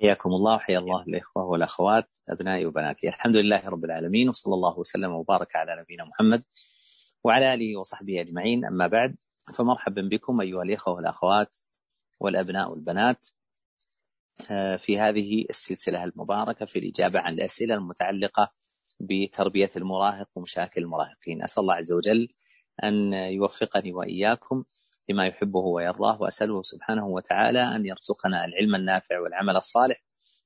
حياكم الله وحيا الله الإخوة والأخوات أبنائي وبناتي. الحمد لله رب العالمين وصلى الله وسلم وبارك على نبينا محمد وعلى آله وصحبه أجمعين. أما بعد فمرحبا بكم أيها الإخوة والأخوات والأبناء والبنات آه، في هذه السلسلة المباركة في الإجابة عن الأسئلة المتعلقة بتربية المراهق ومشاكل المراهقين. أسأل الله عز وجل أن يوفقني وإياكم لما يحبه ويرضاه وأسأله سبحانه وتعالى أن يرزقنا العلم النافع والعمل الصالح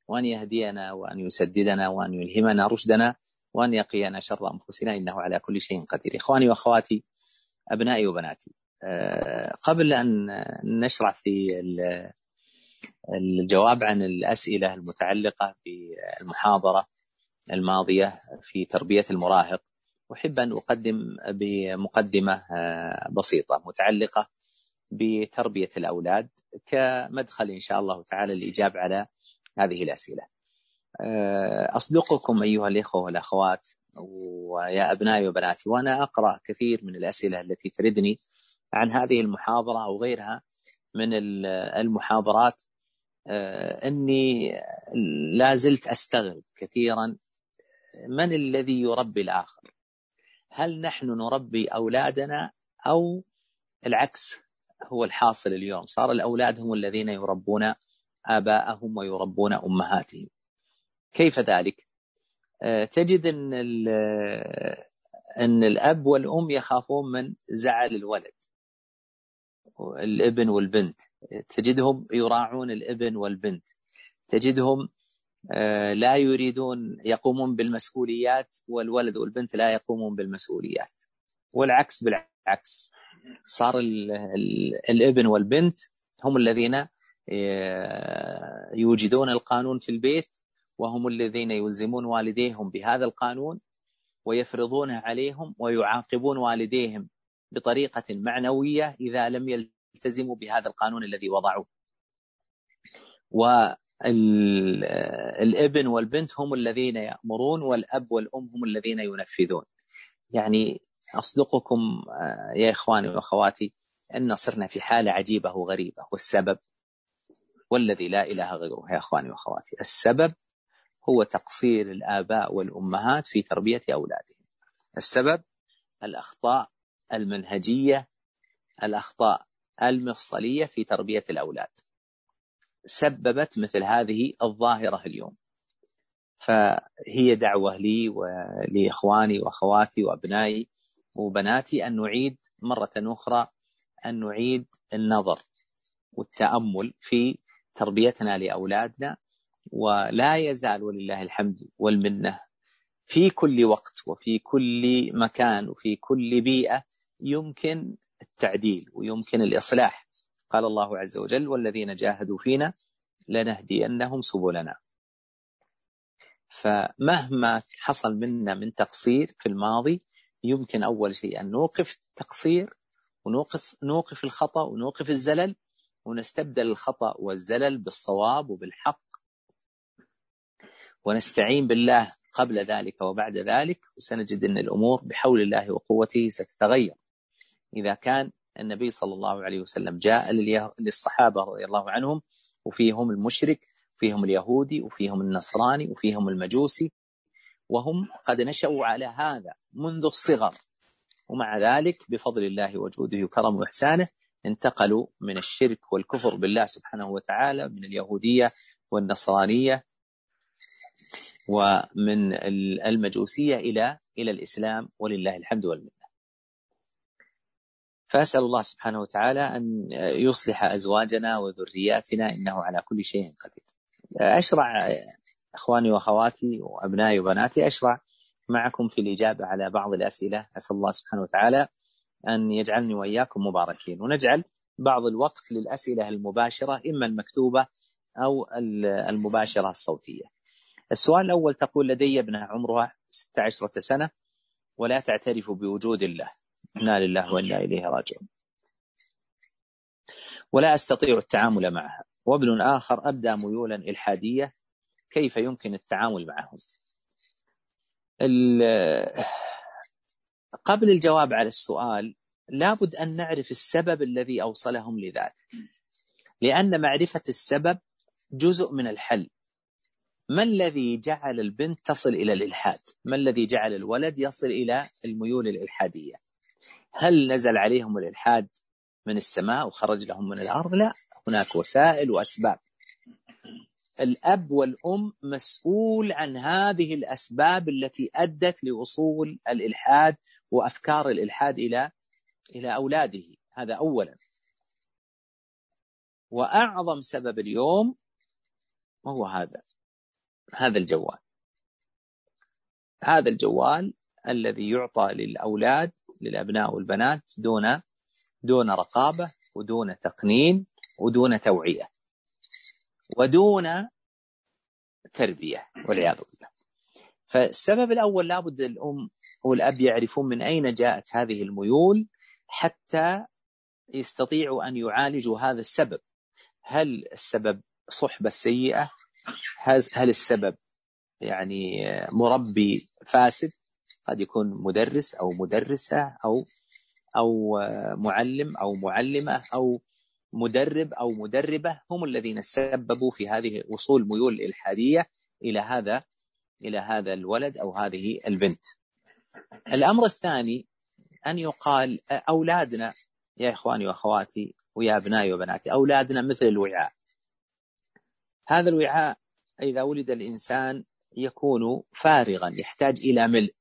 وأن يهدينا وأن يسددنا وأن يلهمنا رشدنا وأن يقينا شر أنفسنا إنه على كل شيء قدير. إخواني وأخواتي أبنائي وبناتي آه، قبل أن نشرع في الجواب عن الأسئلة المتعلقة بالمحاضرة الماضية في تربية المراهق أحب أن أقدم بمقدمة آه، بسيطة متعلقة بتربية الأولاد كمدخل إن شاء الله تعالى الإجابة على هذه الأسئلة. آه، أصدقكم أيها الإخوة والأخوات ويا أبنائي وبناتي وأنا أقرأ كثير من الأسئلة التي تردني عن هذه المحاضرة أو غيرها من المحاضرات. آه، أني لا زلت أستغرب كثيرا من الذي يربي الآخر. هل نحن نربي أولادنا أو العكس؟ هو الحاصل اليوم. صار الأولاد هم الذين يربون آباءهم ويربون أمهاتهم. كيف ذلك؟ آه، تجد أن, أن الأب والأم يخافون من زعل الولد الابن والبنت. تجدهم يراعون الابن والبنت. تجدهم آه، لا يريدون يقومون بالمسؤوليات والولد والبنت لا يقومون بالمسؤوليات. والعكس بالعكس. صار الابن والبنت هم الذين آه، يوجدون القانون في البيت وهم الذين يلزمون والديهم بهذا القانون ويفرضونه عليهم ويعاقبون والديهم بطريقة معنوية إذا لم يلتزموا بهذا القانون الذي وضعوه. والابن والبنت هم الذين يأمرون والأب والأم هم الذين ينفذون. يعني أصدقكم آه، يا إخواني وأخواتي أن صرنا في حالة عجيبة وغريبة والسبب والذي لا إله غيره يا إخواني وأخواتي. السبب هو تقصير الآباء والأمهات في تربية أولادهم. السبب الأخطاء المنهجية الأخطاء المفصلية في تربية الأولاد. سببت مثل هذه الظاهرة اليوم. فهي دعوة لي ولإخواني وأخواتي وأبنائي وبناتي أن نعيد مرة أخرى أن نعيد النظر والتأمل في تربيتنا لأولادنا ولا يزال ولله الحمد والمنة في كل وقت وفي كل مكان وفي كل بيئة يمكن التعديل ويمكن الإصلاح. قال الله عز وجل والذين جاهدوا فينا لنهدينهم سبلنا. فمهما حصل منا من تقصير في الماضي يمكن أول شيء أن نوقف التقصير ونوقف نوقف الخطأ ونوقف الزلل ونستبدل الخطأ والزلل بالصواب وبالحق. ونستعين بالله قبل ذلك وبعد ذلك وسنجد أن الأمور بحول الله وقوته ستتغير. إذا كان النبي صلى الله عليه وسلم جاء للصحابة رضي الله عنهم وفيهم المشرك وفيهم اليهودي وفيهم النصراني وفيهم المجوسي وهم قد نشأوا على هذا منذ الصغر. ومع ذلك بفضل الله وجوده وكرمه وإحسانه انتقلوا من الشرك والكفر بالله سبحانه وتعالى من اليهودية والنصرانية ومن المجوسية إلى إلى الإسلام ولله الحمد والمنة. فأسأل الله سبحانه وتعالى أن يصلح أزواجنا وذرياتنا إنه على كل شيء قدير. أشرع أخواني وأخواتي وأبنائي وبناتي أشرع معكم في الإجابة على بعض الأسئلة. أسأل الله سبحانه وتعالى أن يجعلني وإياكم مباركين. ونجعل بعض الوقت للأسئلة المباشرة إما المكتوبة أو المباشرة الصوتية. السؤال الأول تقول لدي ابنة عمرها 16 سنة ولا تعترف بوجود الله. إنا لله وإنا إليه راجعون. ولا أستطيع التعامل معها. وابن آخر أبدى ميولا إلحادية كيف يمكن التعامل معهم. قبل الجواب على السؤال لابد أن نعرف السبب الذي أوصلهم لذلك. لأن معرفة السبب جزء من الحل. ما الذي جعل البنت تصل إلى الإلحاد؟ ما الذي جعل الولد يصل إلى الميول الإلحادية؟ هل نزل عليهم الإلحاد من السماء وخرج لهم من الأرض؟ لا. هناك وسائل وأسباب. الأب والأم مسؤول عن هذه الأسباب التي أدت لوصول الإلحاد وأفكار الإلحاد إلى إلى أولاده. هذا أولا. وأعظم سبب اليوم هو هذا هذا الجوال. هذا الجوال الذي يعطى للأولاد للأبناء والبنات دون دون رقابة ودون تقنين ودون توعية. ودون تربية والعياذ بالله. فالسبب الأول لابد الأم والأب يعرفون من أين جاءت هذه الميول حتى يستطيعوا أن يعالجوا هذا السبب. هل السبب صحبة سيئة؟ هل السبب يعني مربي فاسد؟ قد يكون مدرس أو مدرسة أو أو معلم أو معلمة أو مدرب أو مدربة هم الذين سببوا في هذه وصول ميول الإلحادية إلى هذا إلى هذا الولد أو هذه البنت. الأمر الثاني أن يقال أولادنا يا إخواني وأخواتي ويا أبنائي وبناتي أولادنا مثل الوعاء. هذا الوعاء إذا ولد الإنسان يكون فارغا يحتاج إلى ملء.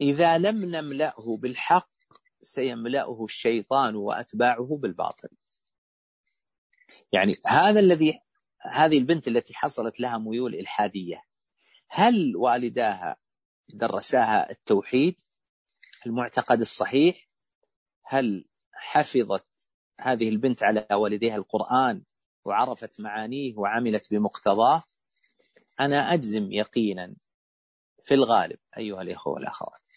إذا لم نملأه بالحق سيملأه الشيطان وأتباعه بالباطل. يعني هذا الذي هذه البنت التي حصلت لها ميول إلحادية هل والداها درساها التوحيد المعتقد الصحيح؟ هل حفظت هذه البنت على والديها القرآن وعرفت معانيه وعملت بمقتضاه؟ أنا أجزم يقينا في الغالب أيها الإخوة والأخوات.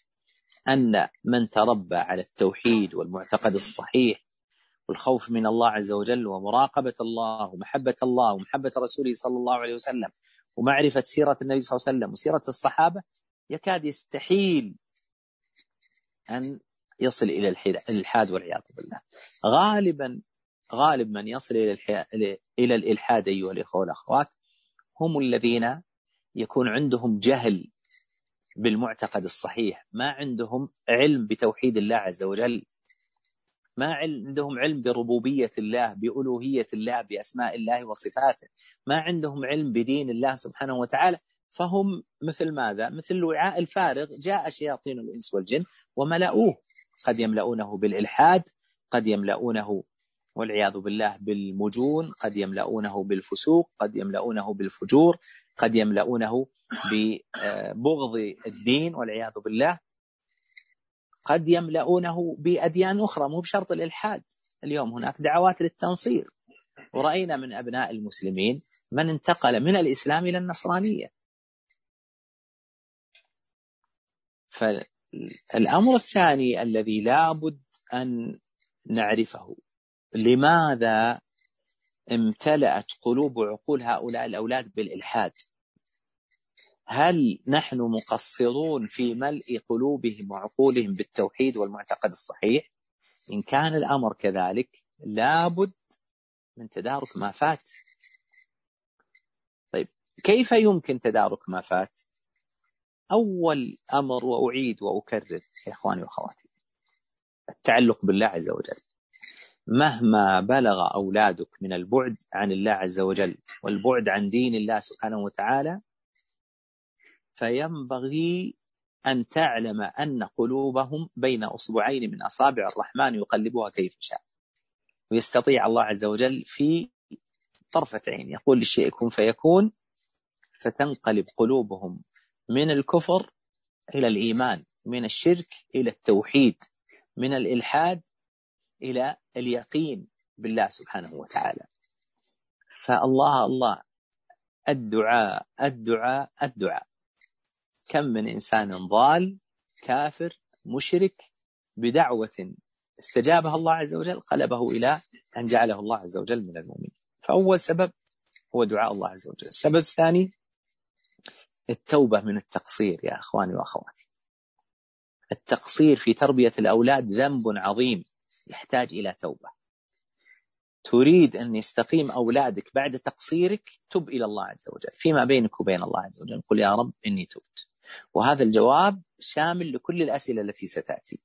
أن من تربى على التوحيد والمعتقد الصحيح والخوف من الله عز وجل ومراقبة الله ومحبة الله ومحبة رسوله صلى الله عليه وسلم ومعرفة سيرة النبي صلى الله عليه وسلم وسيرة الصحابة يكاد يستحيل أن يصل إلى الإلحاد والعياذ بالله. غالبا غالب من يصل إلى إلى الإلحاد أيها الإخوة والأخوات هم الذين يكون عندهم جهل بالمعتقد الصحيح. ما عندهم علم بتوحيد الله عز وجل. ما عندهم علم بربوبية الله بألوهية الله بأسماء الله وصفاته. ما عندهم علم بدين الله سبحانه وتعالى. فهم مثل ماذا؟ مثل الوعاء الفارغ. جاء شياطين الإنس والجن وملؤوه قد يملؤونه بالإلحاد قد يملؤونه والعياذ بالله بالمجون قد يملؤونه بالفسوق قد يملؤونه بالفجور. قد يملؤونه ببغض الدين والعياذ بالله. قد يملؤونه بأديان أخرى مو بشرط الإلحاد. اليوم هناك دعوات للتنصير. ورأينا من أبناء المسلمين من انتقل من الإسلام إلى النصرانية. فالأمر الثاني الذي لابد أن نعرفه لماذا امتلأت قلوب وعقول هؤلاء الأولاد بالإلحاد؟ هل نحن مقصرون في ملء قلوبهم وعقولهم بالتوحيد والمعتقد الصحيح؟ إن كان الأمر كذلك لابد من تدارك ما فات. طيب كيف يمكن تدارك ما فات؟ أول أمر وأعيد وأكرر يا إخواني وأخواتي التعلق بالله عز وجل. مهما بلغ أولادك من البعد عن الله عز وجل والبعد عن دين الله سبحانه وتعالى فينبغي أن تعلم أن قلوبهم بين أصبعين من أصابع الرحمن يقلبها كيف شاء. ويستطيع الله عز وجل في طرفة عين. يقول للشيء كن فيكون فتنقلب قلوبهم من الكفر إلى الإيمان من الشرك إلى التوحيد من الإلحاد إلى اليقين بالله سبحانه وتعالى. فالله الله الدعاء الدعاء الدعاء. كم من إنسان ضال كافر مشرك بدعوة استجابها الله عز وجل قلبه إلى أن جعله الله عز وجل من المؤمنين. فأول سبب هو دعاء الله عز وجل. السبب الثاني التوبة من التقصير يا أخواني وأخواتي. التقصير في تربية الأولاد ذنب عظيم يحتاج إلى توبة. تريد أن يستقيم أولادك بعد تقصيرك تب إلى الله عز وجل. فيما بينك وبين الله عز وجل قل يا رب إني تبت. وهذا الجواب شامل لكل الأسئلة التي ستأتي.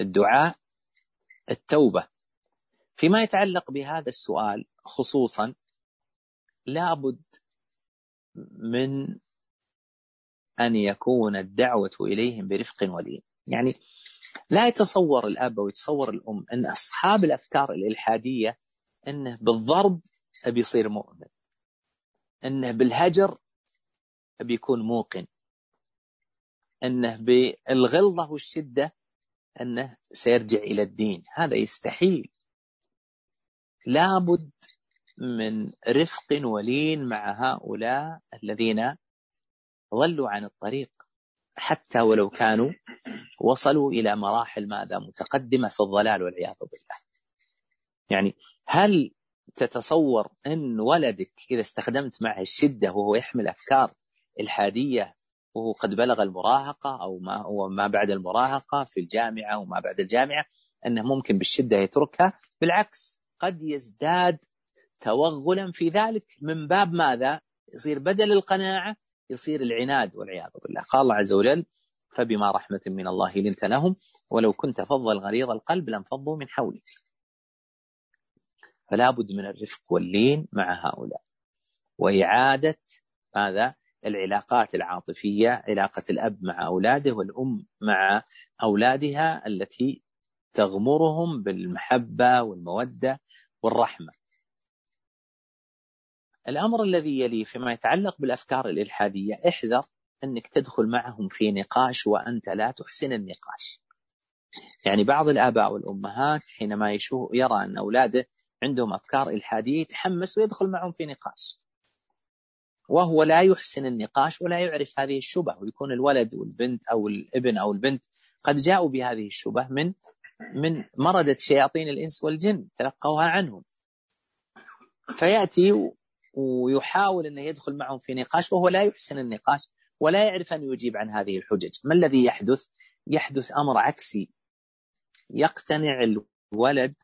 الدعاء التوبة. فيما يتعلق بهذا السؤال خصوصا لابد من أن يكون الدعوة إليهم برفق ولين. يعني لا يتصور الأب أو يتصور الأم أن أصحاب الأفكار الإلحادية أنه بالضرب بيصير مؤمن أنه بالهجر بيكون موقن. أنه بالغلظة والشدة أنه سيرجع إلى الدين. هذا يستحيل. لابد من رفق ولين مع هؤلاء الذين ضلوا عن الطريق حتى ولو كانوا وصلوا إلى مراحل ماذا متقدمة في الضلال والعياذ بالله. يعني هل تتصور أن ولدك إذا استخدمت معه الشدة وهو يحمل أفكار إلحادية وهو قد بلغ المراهقة أو ما هو ما بعد المراهقة في الجامعة وما بعد الجامعة أنه ممكن بالشدة يتركها بالعكس قد يزداد توغلا في ذلك من باب ماذا؟ يصير بدل القناعة يصير العناد والعياذ بالله. قال الله عز وجل فبما رحمة من الله لنت لهم ولو كنت فظا غليظ القلب لانفضوا من حولك. فلا بد من الرفق واللين مع هؤلاء. وإعادة ماذا؟ العلاقات العاطفية علاقة الأب مع أولاده والأم مع أولادها التي تغمرهم بالمحبة والمودة والرحمة. الأمر الذي يلي فيما يتعلق بالأفكار الإلحادية احذر أنك تدخل معهم في نقاش وأنت لا تحسن النقاش. يعني بعض الآباء والأمهات حينما يرى أن أولاده عندهم أفكار إلحادية يتحمس ويدخل معهم في نقاش. وهو لا يحسن النقاش ولا يعرف هذه الشبه ويكون الولد والبنت أو الابن أو البنت قد جاءوا بهذه الشبه من من مردة شياطين الإنس والجن تلقوها عنهم. فيأتي ويحاول أن يدخل معهم في نقاش وهو لا يحسن النقاش ولا يعرف أن يجيب عن هذه الحجج. ما الذي يحدث؟ يحدث أمر عكسي. يقتنع الولد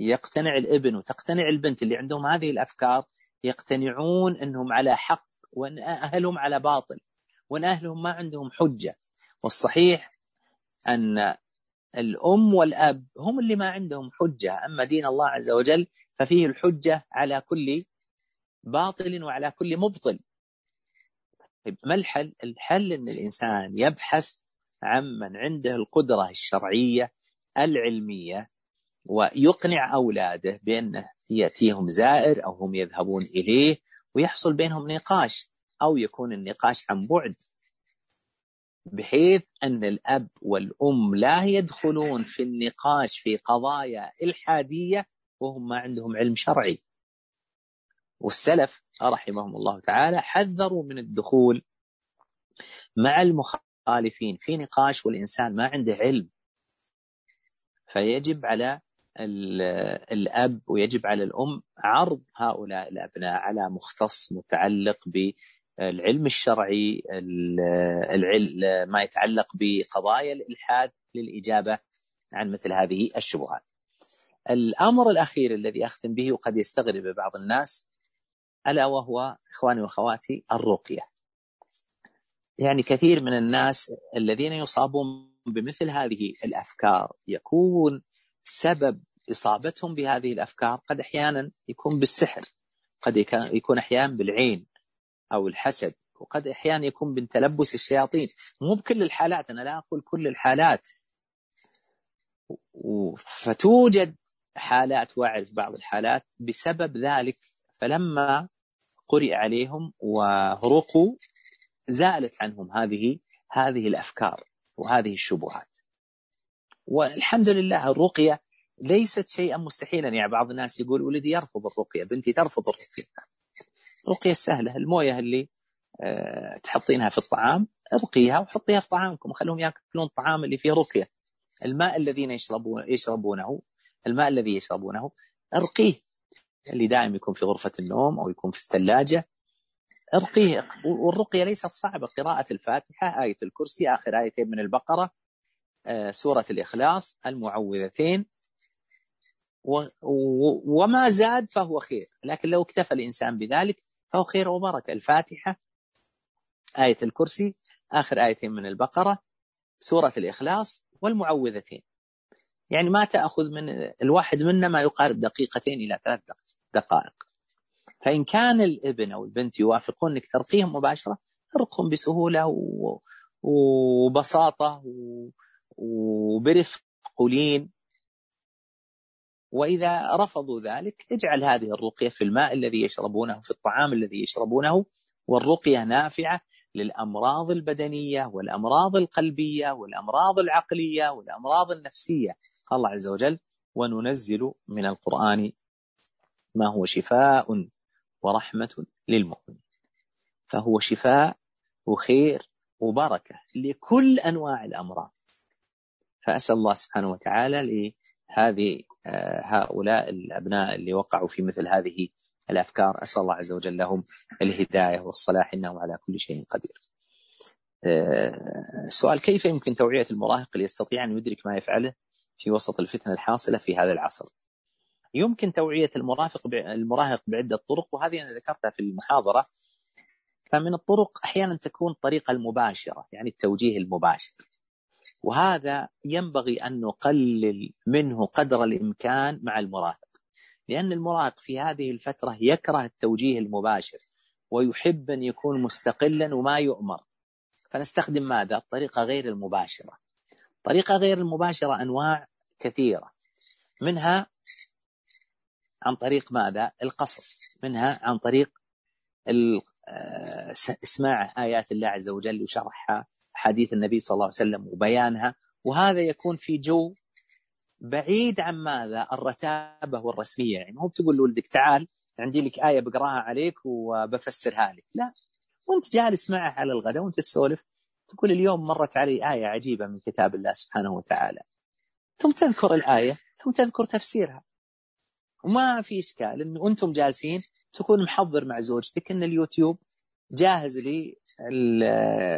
يقتنع الابن وتقتنع البنت اللي عندهم هذه الأفكار يقتنعون أنهم على حق وأن أهلهم على باطل وأن أهلهم ما عندهم حجة والصحيح أن الأم والأب هم اللي ما عندهم حجة أما دين الله عز وجل ففيه الحجة على كل باطل وعلى كل مبطل طيب ما الحل؟ الحل أن الإنسان يبحث عمن عنده القدرة الشرعية العلمية ويقنع أولاده بأنه يأتيهم زائر أو هم يذهبون إليه ويحصل بينهم نقاش أو يكون النقاش عن بعد بحيث أن الأب والأم لا يدخلون في النقاش في قضايا إلحادية وهم ما عندهم علم شرعي. والسلف رحمهم الله تعالى حذروا من الدخول مع المخالفين في نقاش والإنسان ما عنده علم فيجب على الأب ويجب على الأم عرض هؤلاء الأبناء على مختص متعلق بالعلم الشرعي العلم ما يتعلق بقضايا الإلحاد للإجابة عن مثل هذه الشبهات. الأمر الأخير الذي أختم به وقد يستغرب بعض الناس ألا وهو إخواني وأخواتي الرقية. يعني كثير من الناس الذين يصابون بمثل هذه الأفكار يكون سبب إصابتهم بهذه الأفكار قد أحيانا يكون بالسحر قد يكون أحيانا بالعين أو الحسد وقد أحيانا يكون من تلبس الشياطين. مو بكل الحالات أنا لا أقول كل الحالات. فتوجد حالات وأعرف بعض الحالات بسبب ذلك. فلما قرئ عليهم ورقوا زالت عنهم هذه هذه الأفكار وهذه الشبهات. والحمد لله الرقية ليست شيئا مستحيلا. يعني بعض الناس يقول ولدي يرفض الرقية، بنتي ترفض الرقية. الرقية سهلة الموية اللي آه، تحطينها في الطعام ارقيها وحطيها في طعامكم. وخلوهم يأكلون الطعام اللي فيه رقية. الماء الذين يشربون يشربونه الماء الذي يشربونه ارقيه. اللي دائم يكون في غرفة النوم أو يكون في الثلاجة ارقيه. والرقية ليست صعبة. قراءة الفاتحة آية الكرسي آخر آيتين من البقرة. سورة الإخلاص المعوذتين. وما زاد فهو خير لكن لو اكتفى الإنسان بذلك فهو خير وبركة. الفاتحة آية الكرسي آخر آيتين من البقرة سورة الإخلاص والمعوذتين. يعني ما تأخذ من الواحد منا ما يقارب دقيقتين إلى ثلاث دقائق. فإن كان الابن أو البنت يوافقون أنك ترقيهم مباشرة ارقهم بسهولة وبساطة وبرفق قليل وإذا رفضوا ذلك اجعل هذه الرقية في الماء الذي يشربونه في الطعام الذي يشربونه والرقية نافعة للأمراض البدنية والأمراض القلبية والأمراض العقلية والأمراض النفسية. قال الله عز وجل وننزل من القرآن ما هو شفاء ورحمة للمؤمنين. فهو شفاء وخير وبركة لكل أنواع الأمراض. فأسأل الله سبحانه وتعالى لهذه آه، هؤلاء الأبناء اللي وقعوا في مثل هذه الأفكار. أسأل الله عز وجل لهم الهداية والصلاح إنه على كل شيء قدير. آه، كيف يمكن توعية المراهق ليستطيع أن يدرك ما يفعله في وسط الفتنة الحاصلة في هذا العصر؟ يمكن توعية المرافق المراهق بعدة طرق وهذه أنا ذكرتها في المحاضرة. فمن الطرق أحيانا تكون الطريقة المباشرة يعني التوجيه المباشر. وهذا ينبغي أن نقلل منه قدر الإمكان مع المراهق. لأن المراهق في هذه الفترة يكره التوجيه المباشر ويحب أن يكون مستقلا وما يؤمر. فنستخدم ماذا؟ الطريقة غير المباشرة. الطريقة غير المباشرة أنواع كثيرة. منها عن طريق ماذا؟ القصص. منها عن طريق آه، إسماع آيات الله عز وجل وشرحها. حديث النبي صلى الله عليه وسلم وبيانها وهذا يكون في جو بعيد عن ماذا؟ الرتابة والرسمية. يعني مو بتقول لولدك تعال عندي لك آية بقراها عليك وبفسرها لك. لا. وانت جالس معه على الغداء وانت تسولف تقول اليوم مرت علي آية عجيبة من كتاب الله سبحانه وتعالى. ثم تذكر الآية ثم تذكر تفسيرها. وما في إشكال أنه أنتم جالسين تكون محضر مع زوجتك أن اليوتيوب جاهز لي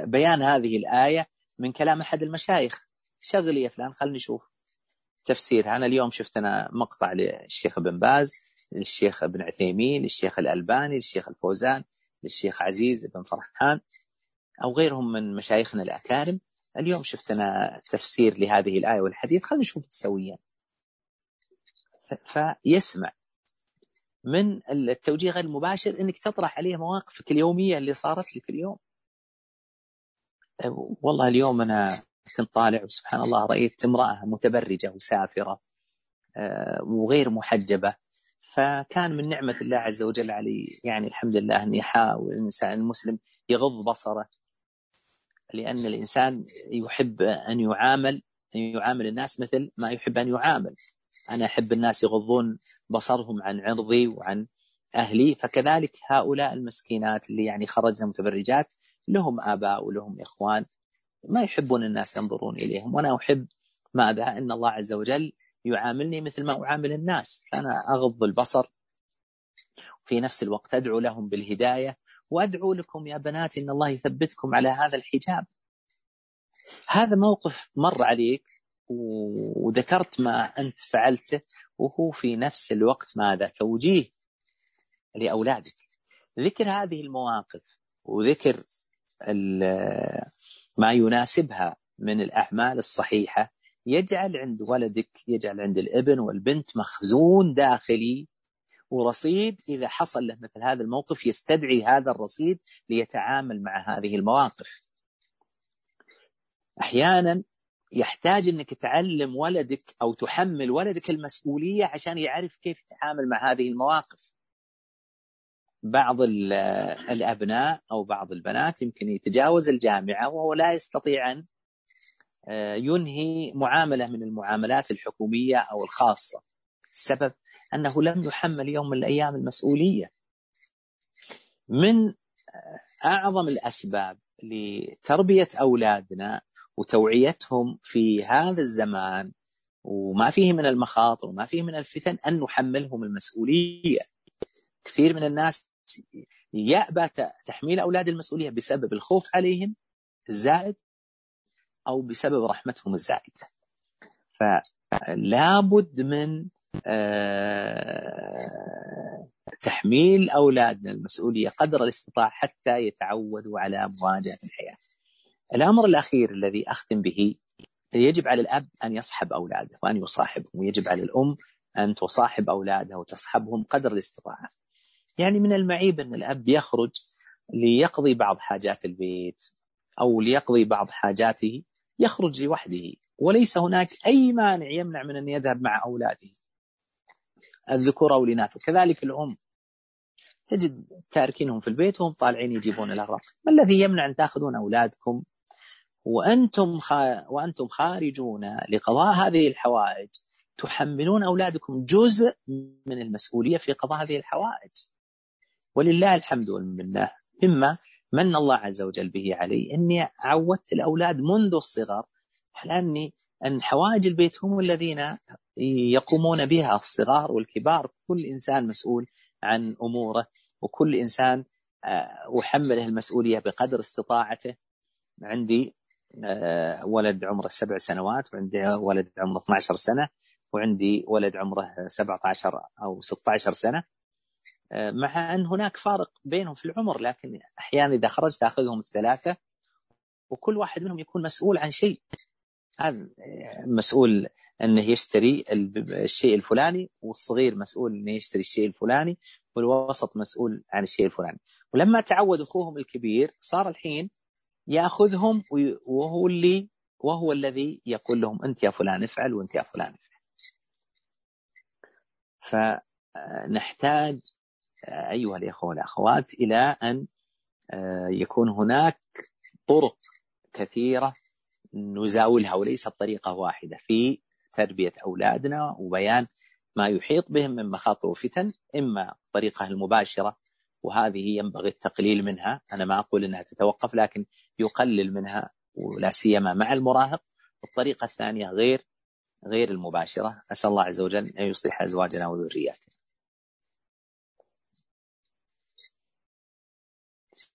بيان هذه الآية من كلام أحد المشايخ. شغلي يا فلان خلني نشوف تفسير أنا اليوم شفت أنا مقطع للشيخ ابن باز للشيخ ابن عثيمين للشيخ الألباني للشيخ الفوزان للشيخ عزيز بن فرحان أو غيرهم من مشايخنا الأكارم. اليوم شفت أنا تفسير لهذه الآية والحديث. خلينا نشوف سويا فيسمع. من التوجيه غير المباشر إنك تطرح عليه مواقفك اليومية اللي صارت لك اليوم. والله اليوم أنا كنت طالع وسبحان الله رأيت امرأة متبرجة وسافرة آه، وغير محجبة. فكان من نعمة الله عز وجل علي يعني الحمد لله ان يحاول الإنسان المسلم يغض بصره. لأن الإنسان يحب أن يعامل أن يعامل الناس مثل ما يحب أن يعامل. أنا أحب الناس يغضون بصرهم عن عرضي وعن أهلي فكذلك هؤلاء المسكينات اللي يعني خرجنا متبرجات لهم آباء ولهم إخوان ما يحبون الناس ينظرون إليهم. وأنا أحب ماذا؟ أن الله عز وجل يعاملني مثل ما أعامل الناس. فأنا أغض البصر في نفس الوقت أدعو لهم بالهداية وأدعو لكم يا بنات إن الله يثبتكم على هذا الحجاب. هذا موقف مر عليك وذكرت ما أنت فعلته وهو في نفس الوقت ماذا؟ توجيه لأولادك. ذكر هذه المواقف وذكر ما يناسبها من الأعمال الصحيحة. يجعل عند ولدك يجعل عند الابن والبنت مخزون داخلي ورصيد. إذا حصل له مثل هذا الموقف يستدعي هذا الرصيد ليتعامل مع هذه المواقف. أحيانا يحتاج إنك تعلم ولدك أو تحمل ولدك المسؤولية عشان يعرف كيف يتعامل مع هذه المواقف. بعض الأبناء أو بعض البنات يمكن يتجاوز الجامعة وهو لا يستطيع أن آه، ينهي معاملة من المعاملات الحكومية أو الخاصة. السبب أنه لم يحمل يوم من الأيام المسؤولية. من آه، أعظم الأسباب لتربية أولادنا وتوعيتهم في هذا الزمان وما فيه من المخاطر وما فيه من الفتن أن نحملهم المسؤولية. كثير من الناس يأبى تحميل أولاد المسؤولية بسبب الخوف عليهم الزائد أو بسبب رحمتهم الزائدة. فلا بد من آه، تحميل أولادنا المسؤولية قدر الاستطاعة حتى يتعودوا على مواجهة الحياة. الأمر الأخير الذي أختم به يجب على الأب أن يصحب أولاده وأن يصاحبهم ويجب على الأم أن تصاحب أولادها وتصحبهم قدر الاستطاعة. يعني من المعيب أن الأب يخرج ليقضي بعض حاجات البيت أو ليقضي بعض حاجاته يخرج لوحده وليس هناك أي مانع يمنع من أن يذهب مع أولاده. الذكور أو الإناث وكذلك الأم. تجد تاركينهم في البيت وهم طالعين يجيبون الأغراض. ما الذي يمنع أن تأخذون أولادكم وأنتم وأنتم خارجون لقضاء هذه الحوائج. تحملون أولادكم جزء من المسؤولية في قضاء هذه الحوائج. ولله الحمد والمنة. مما من الله عز وجل به علي إني عودت الأولاد منذ الصغر على أني أن حوائج البيت هم الذين يقومون بها الصغار والكبار. كل إنسان مسؤول عن أموره وكل إنسان آه، أحمله المسؤولية بقدر استطاعته. عندي ولد عمره سبع سنوات وعندي ولد عمره 12 سنة وعندي ولد عمره 17 أو 16 سنة. آه، مع أن هناك فارق بينهم في العمر لكن أحيانا إذا خرجت تأخذهم الثلاثة وكل واحد منهم يكون مسؤول عن شيء. هذا مسؤول انه يشتري الشيء الفلاني والصغير مسؤول انه يشتري الشيء الفلاني والوسط مسؤول عن الشيء الفلاني. ولما تعود أخوهم الكبير صار الحين ياخذهم وهو اللي وهو الذي يقول لهم انت يا فلان افعل وانت يا فلان افعل. فنحتاج أيها الإخوة والأخوات إلى أن آه، يكون هناك طرق كثيرة نزاولها وليست طريقه واحدة في تربية أولادنا وبيان ما يحيط بهم من مخاطر وفتن إما الطريقة المباشرة وهذه ينبغي التقليل منها. أنا ما أقول إنها تتوقف لكن يقلل منها ولا سيما مع المراهق. والطريقة الثانية غير غير المباشرة. أسأل الله عز وجل أن يصلح أزواجنا وذرياتنا.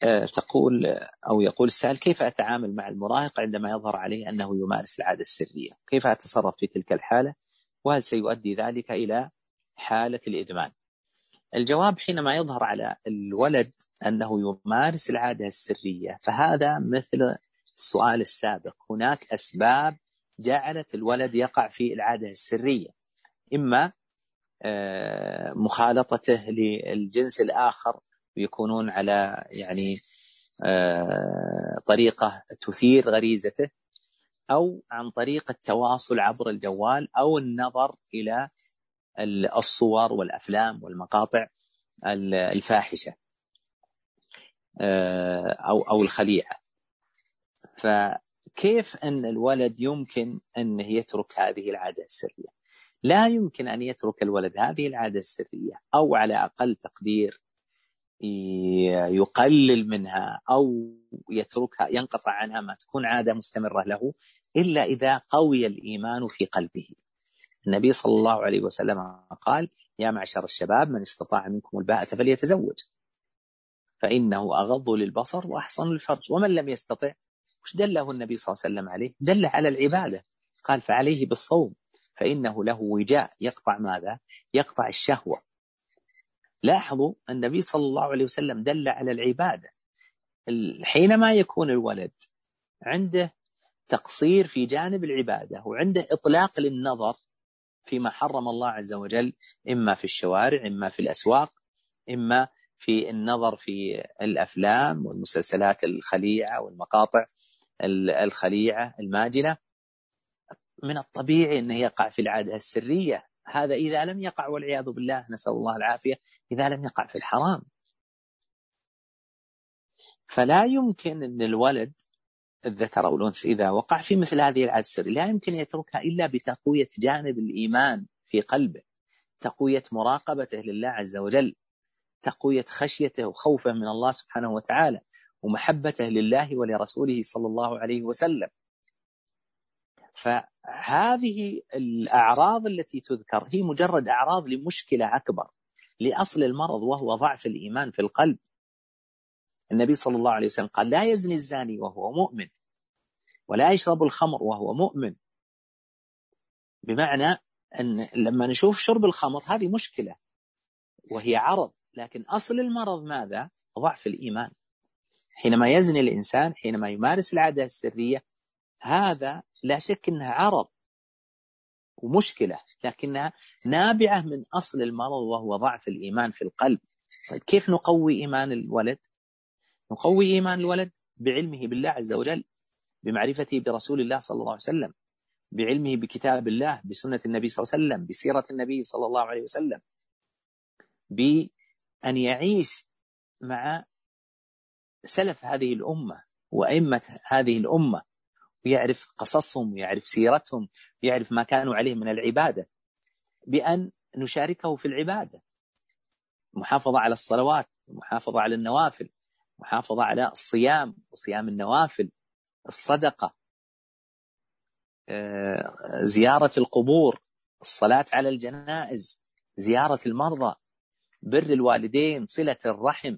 آه، تقول أو يقول السائل كيف أتعامل مع المراهق عندما يظهر عليه أنه يمارس العادة السرية؟ كيف أتصرف في تلك الحالة؟ وهل سيؤدي ذلك إلى حالة الإدمان؟ الجواب حينما يظهر على الولد أنه يمارس العادة السرية فهذا مثل السؤال السابق. هناك أسباب جعلت الولد يقع في العادة السرية. إما آه، مخالطته للجنس الآخر ويكونون على يعني آه، طريقة تثير غريزته أو عن طريق التواصل عبر الجوال أو النظر إلى الصور والأفلام والمقاطع الفاحشة آه، أو أو الخليعة فكيف أن الولد يمكن أنه يترك هذه العادة السرية لا يمكن أن يترك الولد هذه العادة السرية أو على أقل تقدير يقلل منها أو يتركها ينقطع عنها ما تكون عادة مستمرة له إلا إذا قوي الإيمان في قلبه. النبي صلى الله عليه وسلم قال: يا معشر الشباب من استطاع منكم الباءة فليتزوج. فإنه أغض للبصر وأحصن للفرج، ومن لم يستطع وش دله النبي صلى الله عليه وسلم عليه؟ دل على العبادة. قال فعليه بالصوم فإنه له وجاء يقطع ماذا؟ يقطع الشهوة لاحظوا النبي صلى الله عليه وسلم دل على العبادة حينما يكون الولد عنده تقصير في جانب العبادة وعنده إطلاق للنظر فيما حرم الله عز وجل إما في الشوارع إما في الأسواق إما في النظر في الأفلام والمسلسلات الخليعة والمقاطع الخليعة الماجنة. من الطبيعي انه يقع في العادة السرية. هذا إذا لم يقع والعياذ بالله نسأل الله العافية إذا لم يقع في الحرام. فلا يمكن أن الولد الذكر أو الأنثى إذا وقع في مثل هذه العادة السرية لا يمكن يتركها إلا بتقوية جانب الإيمان في قلبه تقوية مراقبته لله عز وجل تقوية خشيته وخوفه من الله سبحانه وتعالى ومحبته لله ولرسوله صلى الله عليه وسلم. فهذه الأعراض التي تذكر هي مجرد أعراض لمشكلة أكبر لأصل المرض وهو ضعف الإيمان في القلب. النبي صلى الله عليه وسلم قال لا يزني الزاني وهو مؤمن ولا يشرب الخمر وهو مؤمن بمعنى أن لما نشوف شرب الخمر هذه مشكلة وهي عرض لكن أصل المرض ماذا؟ ضعف الإيمان حينما يزني الإنسان حينما يمارس العادة السرية هذا لا شك أنها عرض ومشكلة لكنها نابعة من أصل المرض وهو ضعف الإيمان في القلب طيب كيف نقوي إيمان الولد؟ نقوي إيمان الولد بعلمه بالله عز وجل بمعرفته برسول الله صلى الله عليه وسلم بعلمه بكتاب الله بسنة النبي صلى الله عليه وسلم بسيرة النبي صلى الله عليه وسلم بأن يعيش مع سلف هذه الأمة وأئمة هذه الأمة ويعرف قصصهم ويعرف سيرتهم ويعرف ما كانوا عليه من العبادة بأن نشاركه في العبادة. محافظة على الصلوات المحافظة على النوافل محافظة على الصيام وصيام النوافل الصدقة آه، زيارة القبور الصلاة على الجنائز زيارة المرضى بر الوالدين صلة الرحم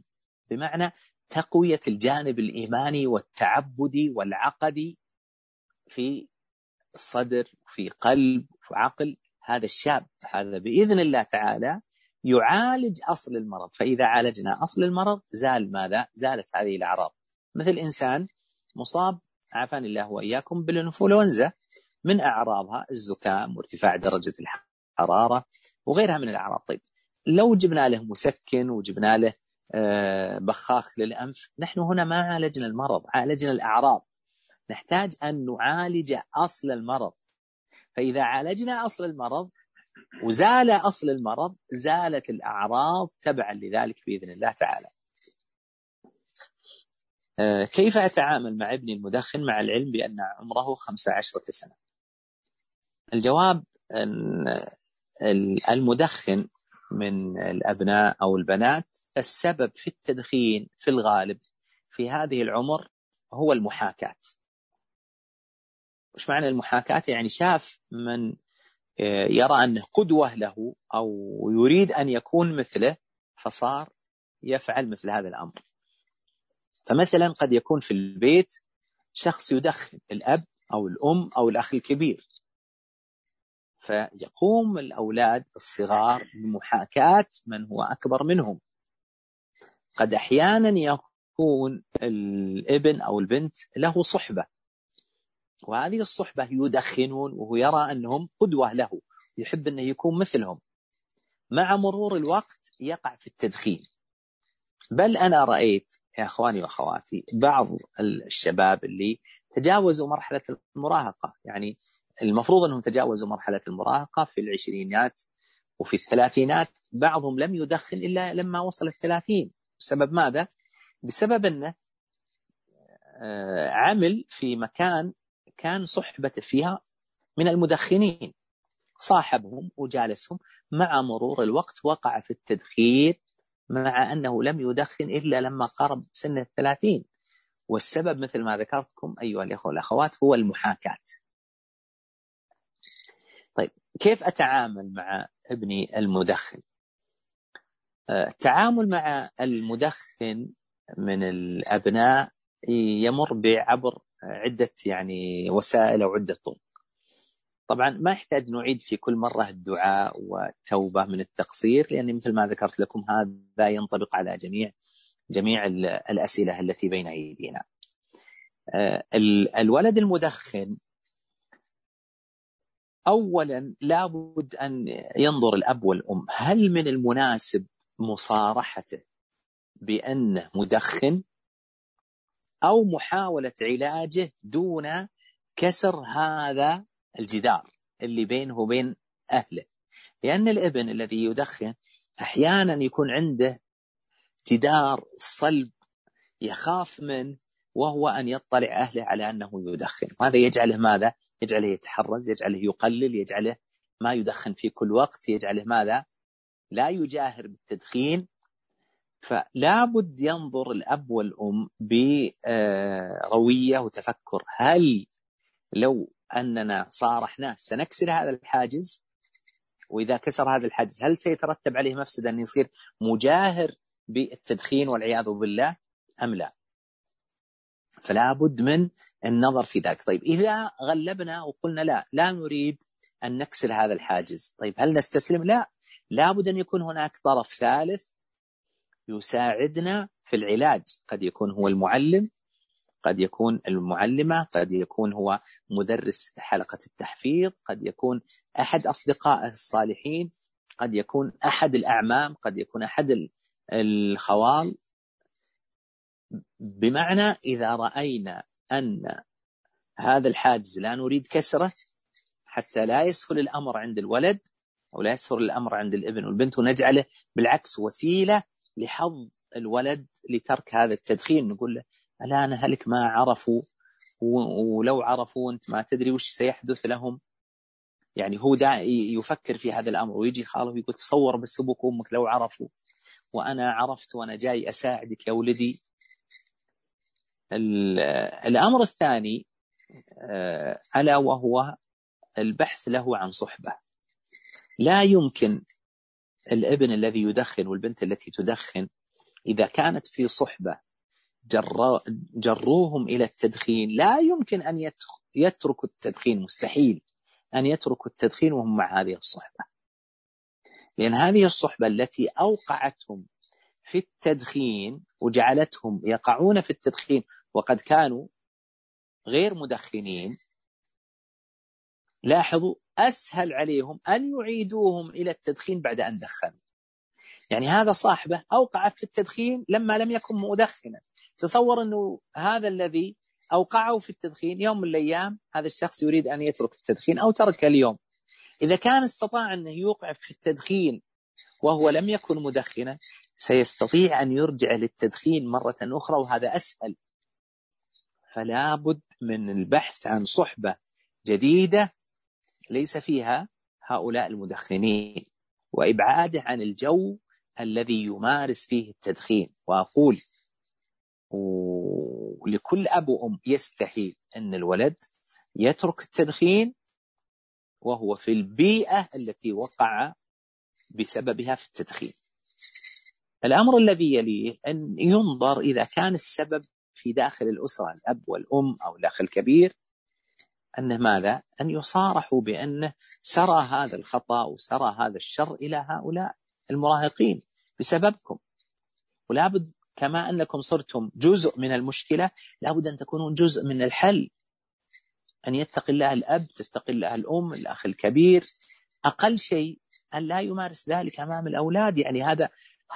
بمعنى تقوية الجانب الإيماني والتعبدي والعقدي في الصدر في قلب في عقل هذا الشاب. هذا بإذن الله تعالى يعالج أصل المرض. فإذا عالجنا أصل المرض زال ماذا؟ زالت هذه الأعراض. مثل إنسان مصاب عافاني الله وإياكم بالإنفلونزا من أعراضها؟ الزكام وارتفاع درجة الحرارة وغيرها من الأعراض. طيب لو جبنا له مسكن وجبنا له آه، بخاخ للأنف نحن هنا ما عالجنا المرض عالجنا الأعراض. نحتاج أن نعالج أصل المرض. فإذا عالجنا أصل المرض وزال أصل المرض زالت الأعراض تبعا لذلك بإذن الله تعالى. آه، كيف أتعامل مع ابني المدخن مع العلم بأن عمره 15 سنة؟ الجواب أن المدخن من الأبناء أو البنات السبب في التدخين في الغالب في هذه العمر هو المحاكاة. وش معنى المحاكاة؟ يعني شاف من يرى أنه قدوة له أو يريد أن يكون مثله فصار يفعل مثل هذا الأمر. فمثلا قد يكون في البيت شخص يدخن الأب أو الأم أو الأخ الكبير. فيقوم الأولاد الصغار بمحاكاة من هو أكبر منهم. قد أحيانا يكون الابن أو البنت له صحبة. وهذه الصحبة يدخنون وهو يرى أنهم قدوة له يحب أنه يكون مثلهم. مع مرور الوقت يقع في التدخين. بل أنا رأيت يا أخواني وأخواتي بعض الشباب اللي تجاوزوا مرحلة المراهقة. يعني المفروض أنهم تجاوزوا مرحلة المراهقة في العشرينات وفي الثلاثينات. بعضهم لم يدخن إلا لما وصل الثلاثين. بسبب ماذا؟ بسبب أنه آه، عمل في مكان كان صحبته فيها من المدخنين. صاحبهم وجالسهم مع مرور الوقت وقع في التدخين مع أنه لم يدخن إلا لما قرب سن الثلاثين. والسبب مثل ما ذكرتكم أيها الأخوة والأخوات هو المحاكاة. طيب كيف أتعامل مع ابني المدخن؟ التعامل مع المدخن من الأبناء يمر بعبر عدة يعني وسائل أو عدة طرق. طبعا ما يحتاج نعيد في كل مرة الدعاء والتوبة من التقصير لأن مثل ما ذكرت لكم هذا ينطبق على جميع جميع الأسئلة التي بين أيدينا. آه، الولد المدخن أولا لابد أن ينظر الأب والأم. هل من المناسب مصارحته بأنه مدخن؟ أو محاولة علاجه دون كسر هذا الجدار اللي بينه وبين أهله لأن الابن الذي يدخن أحيانا يكون عنده جدار صلب يخاف منه وهو أن يطلع أهله على أنه يدخن وهذا يجعله ماذا؟ يجعله يتحرز يجعله يقلل يجعله ما يدخن في كل وقت يجعله ماذا؟ لا يجاهر بالتدخين فلا بد ينظر الأب والأم بروية وتفكر. هل لو أننا صارحناه سنكسر هذا الحاجز؟ وإذا كسر هذا الحاجز هل سيترتب عليه مفسدة أن يصير مجاهر بالتدخين والعياذ بالله أم لا؟ فلا بد من النظر في ذلك طيب إذا غلبنا وقلنا لا لا نريد أن نكسر هذا الحاجز. طيب هل نستسلم؟ لا. لابد أن يكون هناك طرف ثالث يساعدنا في العلاج. قد يكون هو المعلم قد يكون المعلمة قد يكون هو مدرس حلقة التحفيظ قد يكون أحد أصدقائه الصالحين قد يكون أحد الأعمام قد يكون أحد الخوال. بمعنى إذا رأينا أن هذا الحاجز لا نريد كسره حتى لا يسهل الأمر عند الولد أو لا يسهل الأمر عند الابن والبنت ونجعله بالعكس وسيلة لحظ الولد لترك هذا التدخين نقول له الآن هلك ما عرفوا ولو عرفوا أنت ما تدري وش سيحدث لهم. يعني هو دا يفكر في هذا الأمر ويجي خاله ويقول تصور بس أبوك وأمك لو عرفوا. وأنا عرفت وأنا جاي أساعدك يا ولدي. الأمر الثاني آه، ألا وهو البحث له عن صحبة. لا يمكن الابن الذي يدخن والبنت التي تدخن إذا كانت في صحبة جروهم إلى التدخين لا يمكن أن يتركوا التدخين مستحيل أن يتركوا التدخين وهم مع هذه الصحبة. لأن هذه الصحبة التي أوقعتهم في التدخين وجعلتهم يقعون في التدخين وقد كانوا غير مدخنين لاحظوا أسهل عليهم أن يعيدوهم إلى التدخين بعد أن دخنوا. يعني هذا صاحبه أوقع في التدخين لما لم يكن مدخنا. تصور أنه هذا الذي أوقعه في التدخين يوم من الأيام هذا الشخص يريد أن يترك التدخين أو ترك اليوم. إذا كان استطاع أنه يوقع في التدخين وهو لم يكن مدخنا سيستطيع أن يرجع للتدخين مرة أخرى وهذا أسهل. فلا بد من البحث عن صحبة جديدة ليس فيها هؤلاء المدخنين. وإبعاده عن الجو الذي يمارس فيه التدخين. وأقول ولكل أب وأم يستحيل أن الولد يترك التدخين وهو في البيئة التي وقع بسببها في التدخين. الأمر الذي يليه أن ينظر إذا كان السبب في داخل الأسرة الأب والأم أو الأخ الكبير أنه ماذا؟ أن يصارحوا بأنه سرى هذا الخطأ وسرى هذا الشر إلى هؤلاء المراهقين بسببكم. ولا بد كما أنكم صرتم جزء من المشكلة لابد أن تكونون جزء من الحل. أن يتقي الله الأب تتقي الله الأم الأخ الكبير. أقل شيء أن لا يمارس ذلك أمام الأولاد. يعني هذا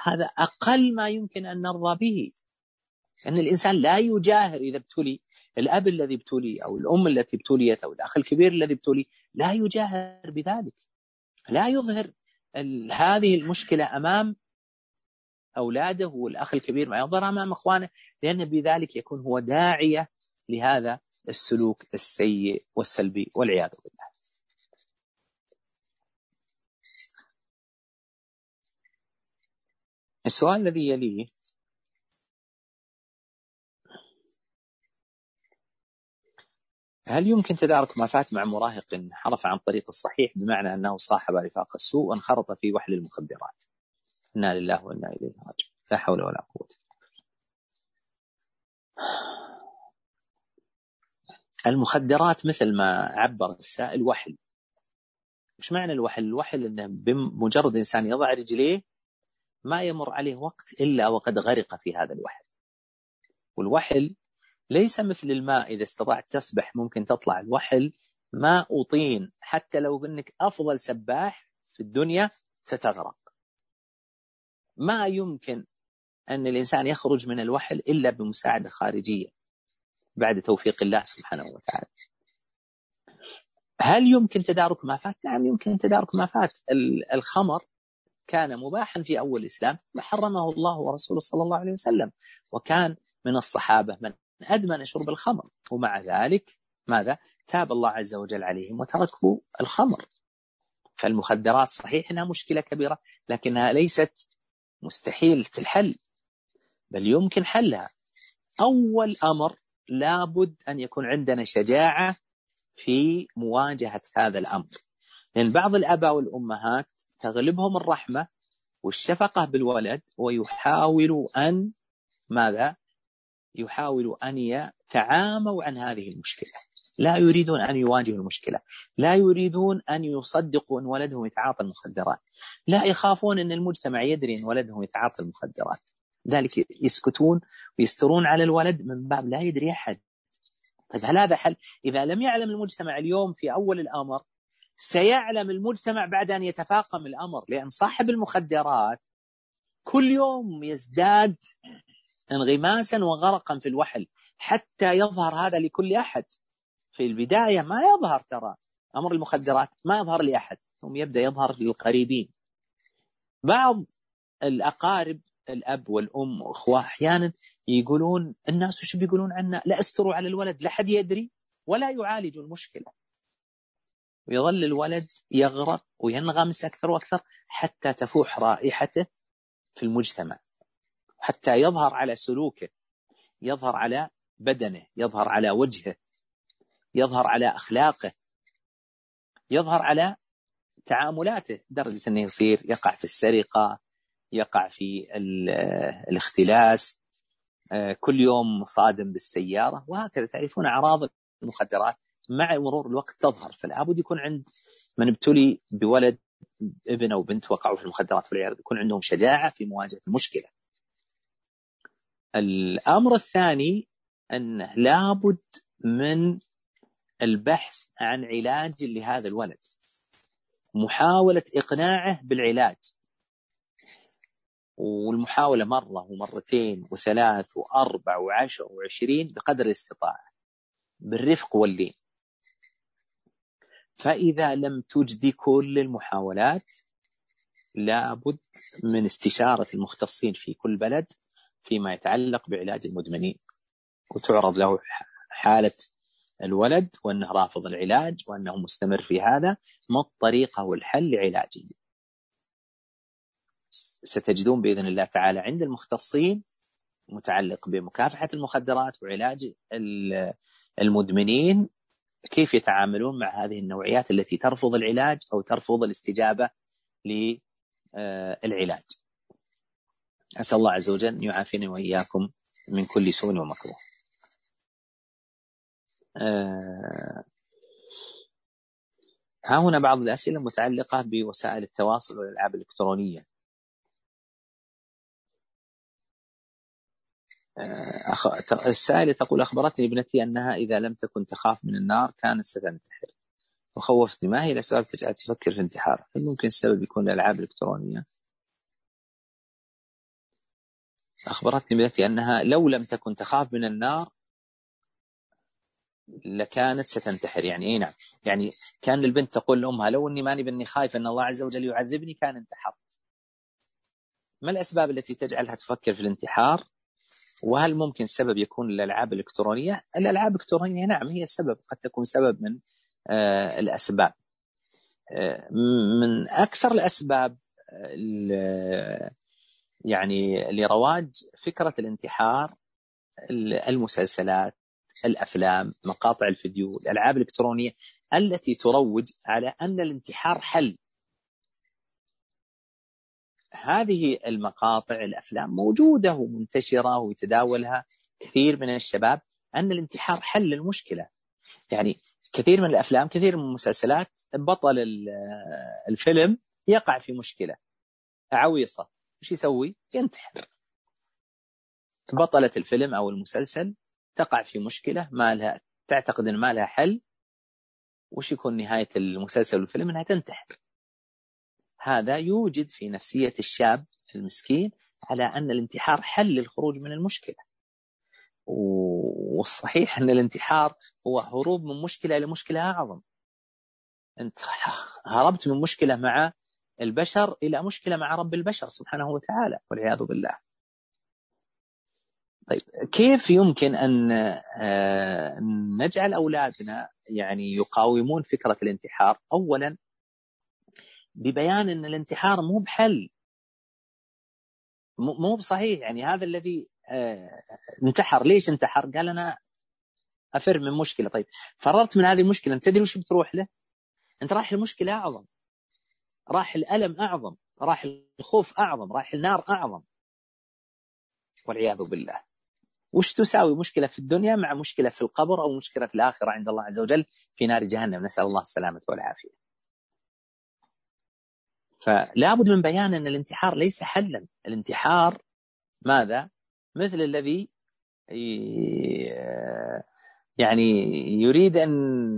هذا أقل ما يمكن أن نرضى به. أن الإنسان لا يجاهر إذا ابتلي الأب الذي ابتلي أو الأم التي ابتليت أو الأخ الكبير الذي ابتلي لا يجاهر بذلك. لا يظهر هذه المشكلة أمام أولاده والأخ الكبير ما يظهر أمام إخوانه لأن بذلك يكون هو داعية لهذا السلوك السيء والسلبي والعياذ بالله. السؤال الذي يليه هل يمكن تدارك ما فات مع مراهق انحرف عن طريق الصحيح بمعنى أنه صاحب رفاق السوء وانخرط في وحل المخدرات؟ إنا لله وإنا إليه راجعون لا حول ولا قوة المخدرات مثل ما عبر السائل وحل إيش معنى الوحل؟ الوحل إنه بمجرد إنسان يضع رجليه ما يمر عليه وقت إلا وقد غرق في هذا الوحل. والوحل ليس مثل الماء إذا استطعت تسبح ممكن تطلع الوحل. ماء طين حتى لو أنك أفضل سباح في الدنيا ستغرق. ما يمكن أن الإنسان يخرج من الوحل إلا بمساعدة خارجية بعد توفيق الله سبحانه وتعالى. هل يمكن تدارك ما فات؟ نعم يمكن تدارك ما فات. الخمر كان مباحا في أول الإسلام حرمه الله ورسوله صلى الله عليه وسلم وكان من الصحابة من أدمن شرب الخمر. ومع ذلك ماذا؟ تاب الله عز وجل عليهم وتركوا الخمر. فالمخدرات صحيح إنها مشكلة كبيرة لكنها ليست مستحيل الحل بل يمكن حلها. أول أمر لابد أن يكون عندنا شجاعة في مواجهة هذا الأمر. لأن بعض الأباء والأمهات تغلبهم الرحمة والشفقة بالولد ويحاولوا أن ماذا؟ يحاولوا أن يتعاموا عن هذه المشكلة. لا يريدون أن يواجهوا المشكلة. لا يريدون أن يصدقوا أن ولدهم يتعاطى المخدرات. لا يخافون أن المجتمع يدري أن ولدهم يتعاطى المخدرات. ذلك يسكتون ويسترون على الولد من باب لا يدري أحد. طيب هل هذا حل؟ إذا لم يعلم المجتمع اليوم في أول الأمر سيعلم المجتمع بعد أن يتفاقم الأمر لأن صاحب المخدرات كل يوم يزداد انغماسا وغرقا في الوحل حتى يظهر هذا لكل أحد. في البداية ما يظهر ترى أمر المخدرات ما يظهر لأحد ثم يبدأ يظهر للقريبين. بعض الأقارب الأب والأم وأخوة أحيانا يقولون الناس وش بيقولون عنا لا استروا على الولد لا حد يدري ولا يعالجوا المشكلة. ويظل الولد يغرق وينغمس أكثر وأكثر حتى تفوح رائحته في المجتمع. حتى يظهر على سلوكه يظهر على بدنه يظهر على وجهه يظهر على أخلاقه يظهر على تعاملاته درجة أنه يصير يقع في السرقة يقع في الاختلاس آه، كل يوم صادم بالسيارة وهكذا تعرفون أعراض المخدرات مع مرور الوقت تظهر فلا بد يكون عند من ابتلي بولد ابن أو بنت وقعوا في المخدرات والعياذ يكون عندهم شجاعة في مواجهة المشكلة. الأمر الثاني أنه لابد من البحث عن علاج لهذا الولد. محاولة إقناعه بالعلاج. والمحاولة مرة ومرتين وثلاث وأربع وعشر وعشرين بقدر الاستطاعة. بالرفق واللين. فإذا لم تجدي كل المحاولات لابد من استشارة المختصين في كل بلد فيما يتعلق بعلاج المدمنين وتعرض له حالة الولد وأنه رافض العلاج وأنه مستمر في هذا ما الطريقة والحل لعلاجه ستجدون بإذن الله تعالى عند المختصين متعلق بمكافحة المخدرات وعلاج المدمنين كيف يتعاملون مع هذه النوعيات التي ترفض العلاج أو ترفض الاستجابة للعلاج. أسأل الله عز وجل أن يعافيني وإياكم من كل سوء ومكروه. آه، ها هنا بعض الأسئلة المتعلقه بوسائل التواصل والألعاب الإلكترونية. السائلة تقول أخبرتني ابنتي أنها إذا لم تكن تخاف من النار كانت ستنتحر وخوفتني ما هي الأسباب تجعل تفكر في الانتحار هل ممكن السبب يكون الألعاب الإلكترونية أخبرتني ابنتي أنها لو لم تكن تخاف من النار لكانت ستنتحر يعني اي نعم يعني كان البنت تقول لأمها لو إني ماني باني خايفه إن الله عز وجل يعذبني كان انتحرت ما الأسباب التي تجعلها تفكر في الانتحار وهل ممكن السبب يكون الألعاب الإلكترونية؟ الألعاب الإلكترونية نعم هي السبب قد تكون سبب من آه، الأسباب. آه، من أكثر الأسباب يعني لرواج فكرة الانتحار المسلسلات الأفلام مقاطع الفيديو الألعاب الإلكترونية التي تروج على أن الانتحار حل. هذه المقاطع الأفلام موجودة ومنتشرة ويتداولها كثير من الشباب أن الانتحار حل المشكلة. يعني كثير من الأفلام كثير من المسلسلات بطل الفيلم يقع في مشكلة عويصة. إيش يسوي؟ ينتحر. بطلة الفيلم أو المسلسل تقع في مشكلة ما لها تعتقد إن ما لها حل. وش يكون نهاية المسلسل والفيلم؟ إنها تنتحر. هذا يوجد في نفسية الشاب المسكين على أن الانتحار حل للخروج من المشكلة. والصحيح أن الانتحار هو هروب من مشكلة إلى مشكلة أعظم. أنت هربت من مشكلة مع البشر إلى مشكلة مع رب البشر سبحانه وتعالى والعياذ بالله. طيب كيف يمكن أن آه، نجعل أولادنا يعني يقاومون فكرة الانتحار؟ أولا ببيان أن الانتحار مو بحل. مو بصحيح. يعني هذا الذي آه، انتحر. ليش انتحر؟ قال أنا أفر من مشكلة. طيب فررت من هذه المشكلة. أنت تدري وش بتروح له؟ أنت رايح المشكلة أعظم. راح الألم أعظم راح الخوف أعظم راح النار أعظم. والعياذ بالله. وش تساوي مشكلة في الدنيا مع مشكلة في القبر أو مشكلة في الآخرة عند الله عز وجل في نار جهنم؟ نسأل الله السلامة والعافية. فلا بد من بيان أن الانتحار ليس حلا. الانتحار ماذا؟ مثل الذي يعني يريد أن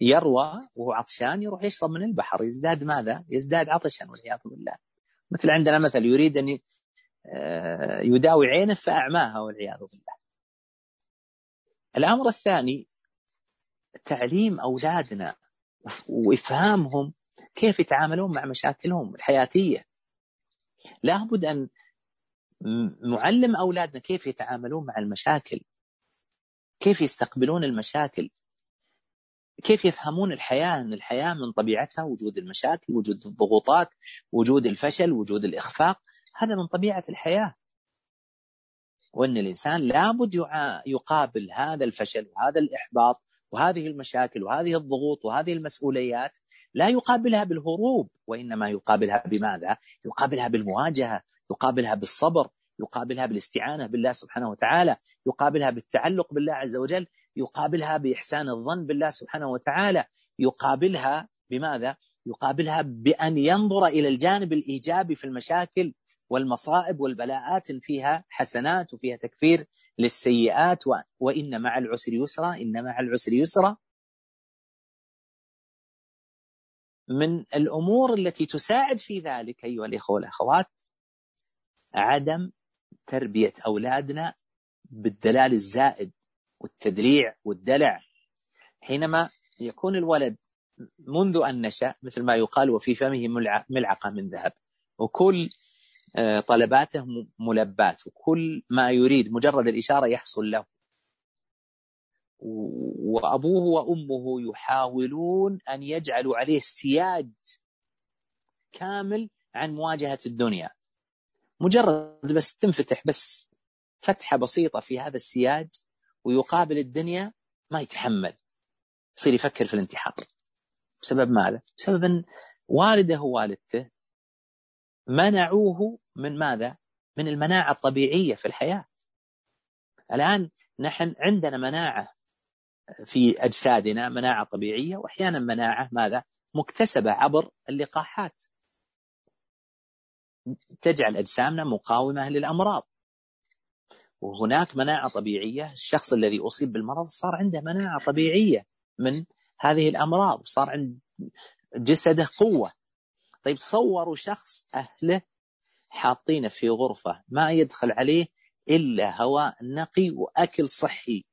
يروى وهو عطشان يروح يشرب من البحر يزداد ماذا؟ يزداد عطشا والعياذ بالله. مثل عندنا مثل يريد أن آه، يداوي عينه فأعماها والعياذ بالله. الأمر الثاني تعليم أولادنا وإفهامهم كيف يتعاملون مع مشاكلهم الحياتية. لابد أن نعلم أولادنا كيف يتعاملون مع المشاكل كيف يستقبلون المشاكل. كيف يفهمون الحياة؟ أن الحياة من طبيعتها وجود المشاكل وجود الضغوطات وجود الفشل وجود الإخفاق. هذا من طبيعة الحياة. وأن الإنسان لابد يقابل هذا الفشل وهذا الإحباط وهذه المشاكل وهذه الضغوط وهذه المسؤوليات. لا يقابلها بالهروب وإنما يقابلها بماذا؟ يقابلها بالمواجهة يقابلها بالصبر يقابلها بالاستعانة بالله سبحانه وتعالى يقابلها بالتعلق بالله عز وجل. يقابلها بإحسان الظن بالله سبحانه وتعالى. يقابلها بماذا؟ يقابلها بأن ينظر إلى الجانب الإيجابي في المشاكل والمصائب والبلاءات فيها حسنات وفيها تكفير للسيئات وإن مع العسر يسرا إن مع العسر يسرا. من الأمور التي تساعد في ذلك أيها الإخوة والأخوات عدم تربية أولادنا بالدلال الزائد. والتدليع والدلع. حينما يكون الولد منذ أن نشأ مثل ما يقال وفي فمه ملعقة من ذهب. وكل آه، طلباته ملبات وكل ما يريد مجرد الإشارة يحصل له. وأبوه وأمه يحاولون أن يجعلوا عليه سياج كامل عن مواجهة الدنيا. مجرد بس تنفتح بس فتحة بسيطة في هذا السياج ويقابل الدنيا ما يتحمل يصير يفكر في الانتحار بسبب ماذا؟ بسبب أن والده ووالدته منعوه من ماذا؟ من المناعة الطبيعية في الحياة الآن نحن عندنا مناعة في أجسادنا مناعة طبيعية وأحيانا مناعة ماذا؟ مكتسبة عبر اللقاحات تجعل أجسامنا مقاومة للأمراض وهناك مناعة طبيعية. الشخص الذي أصيب بالمرض صار عنده مناعة طبيعية من هذه الأمراض صار عند جسده قوة. طيب صوروا شخص أهله حاطينه في غرفة ما يدخل عليه إلا هواء نقي وأكل صحي.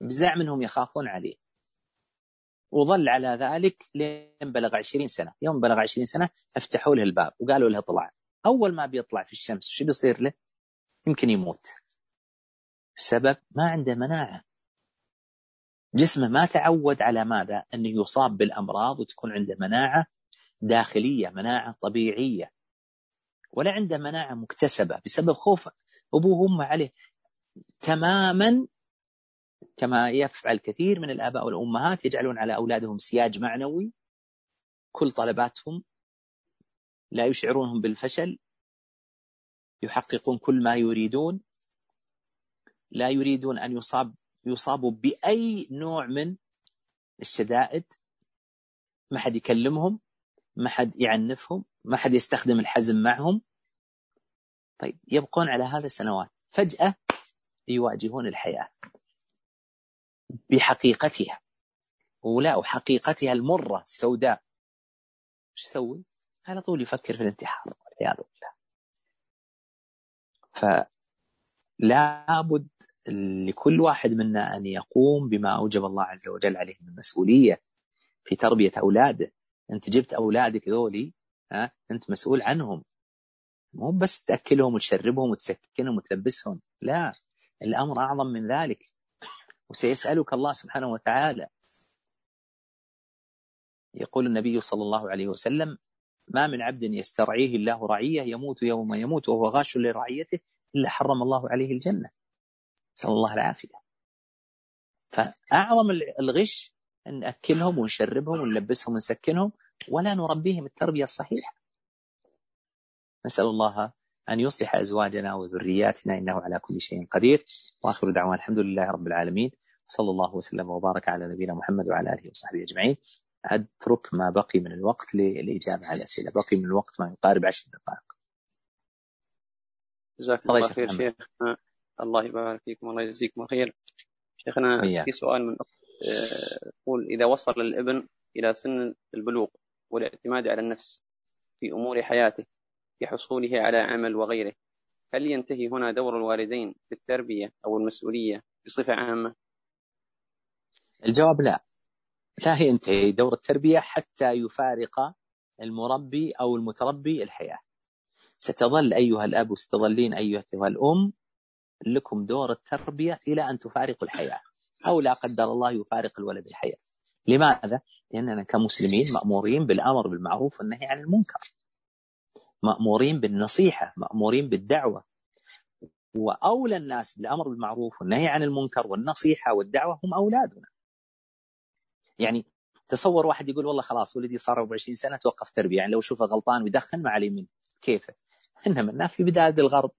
بزعم منهم يخافون عليه. وظل على ذلك لين بلغ 20 سنة. يوم بلغ 20 سنة افتحوا له الباب وقالوا له اطلع. أول ما بيطلع في الشمس شو بيصير له؟ يمكن يموت. السبب ما عنده مناعة. جسمه ما تعود على ماذا؟ أنه يصاب بالأمراض وتكون عنده مناعة داخلية مناعة طبيعية. ولا عنده مناعة مكتسبة بسبب خوفه أبوه وأمه عليه. تماما كما يفعل كثير من الآباء والأمهات يجعلون على أولادهم سياج معنوي. كل طلباتهم لا يشعرونهم بالفشل. يحققون كل ما يريدون. لا يريدون أن يصاب يصابوا بأي نوع من الشدائد. ما حد يكلمهم ما حد يعنفهم ما حد يستخدم الحزم معهم. طيب يبقون على هذا السنوات. فجأة يواجهون الحياة بحقيقتها. ولا وحقيقتها المرة السوداء. إيش يسوي؟ على طول يفكر في الانتحار والعياذ بالله. فلا بد لكل واحد منا أن يقوم بما أوجب الله عز وجل عليه من مسؤولية في تربية أولاده. أنت جبت أولادك ذولي ها أنت مسؤول عنهم. مو بس تأكلهم وتشربهم وتسكنهم وتلبسهم لا. الأمر أعظم من ذلك. وسيسألك الله سبحانه وتعالى. يقول النبي صلى الله عليه وسلم ما من عبد يسترعيه الله رعية يموت يوم يموت وهو غاش لرعيته إلا حرم الله عليه الجنة. نسأل الله العافية. فأعظم الغش نأكلهم ونشربهم ونلبسهم ونسكنهم ولا نربيهم التربية الصحيحة. نسأل الله أن يصلح أزواجنا وذرياتنا إنه على كل شيء قدير. وآخر دعوانا الحمد لله رب العالمين. صلى الله وسلم وبارك على نبينا محمد وعلى آله وصحبه أجمعين. أترك ما بقي من الوقت للإجابة على الأسئلة. بقي من الوقت ما يقارب عشر دقائق. جزاك الله خير شيخ الله يبارك فيكم الله يجزيكم خير شيخنا في سؤال من يقول إذا وصل الابن إلى سن البلوغ والاعتماد على النفس في أمور حياته كحصوله على عمل وغيره هل ينتهي هنا دور الوالدين في التربية أو المسؤولية بصفة عامة؟ الجواب لا. لا ينتهي دور التربية حتى يفارق المربي أو المتربي الحياة. ستظل أيها الأب وستظلين أيتها الأم لكم دور التربية إلى أن تفارقوا الحياة أو لا قدر الله يفارق الولد الحياة. لماذا؟ لأننا كمسلمين مأمورين بالأمر بالمعروف والنهي عن المنكر. مأمورين بالنصيحة مأمورين بالدعوة. وأولى الناس بالأمر بالمعروف والنهي عن المنكر والنصيحة والدعوة هم أولادنا. يعني تصور واحد يقول والله خلاص ولدي صار 24 سنة توقف تربية يعني لو شوفه غلطان ويدخن ما عليه منه كيفه؟ إنما الناس في بداية الغرب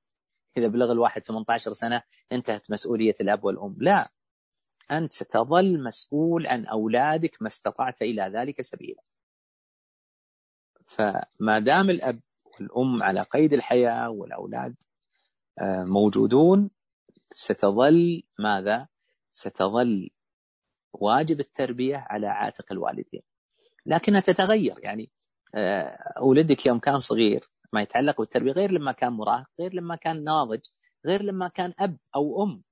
إذا بلغ الواحد 18 سنة انتهت مسؤولية الأب والأم. لا أنت ستظل مسؤول عن أولادك ما استطعت إلى ذلك سبيلا. فما دام الأب والأم على قيد الحياة والأولاد آه، موجودون ستظل ماذا؟ ستظل واجب التربية على عاتق الوالدين. لكنها تتغير. يعني آه، ولدك يوم كان صغير ما يتعلق بالتربية غير لما كان مراهق غير لما كان ناضج غير لما كان أب أو أم.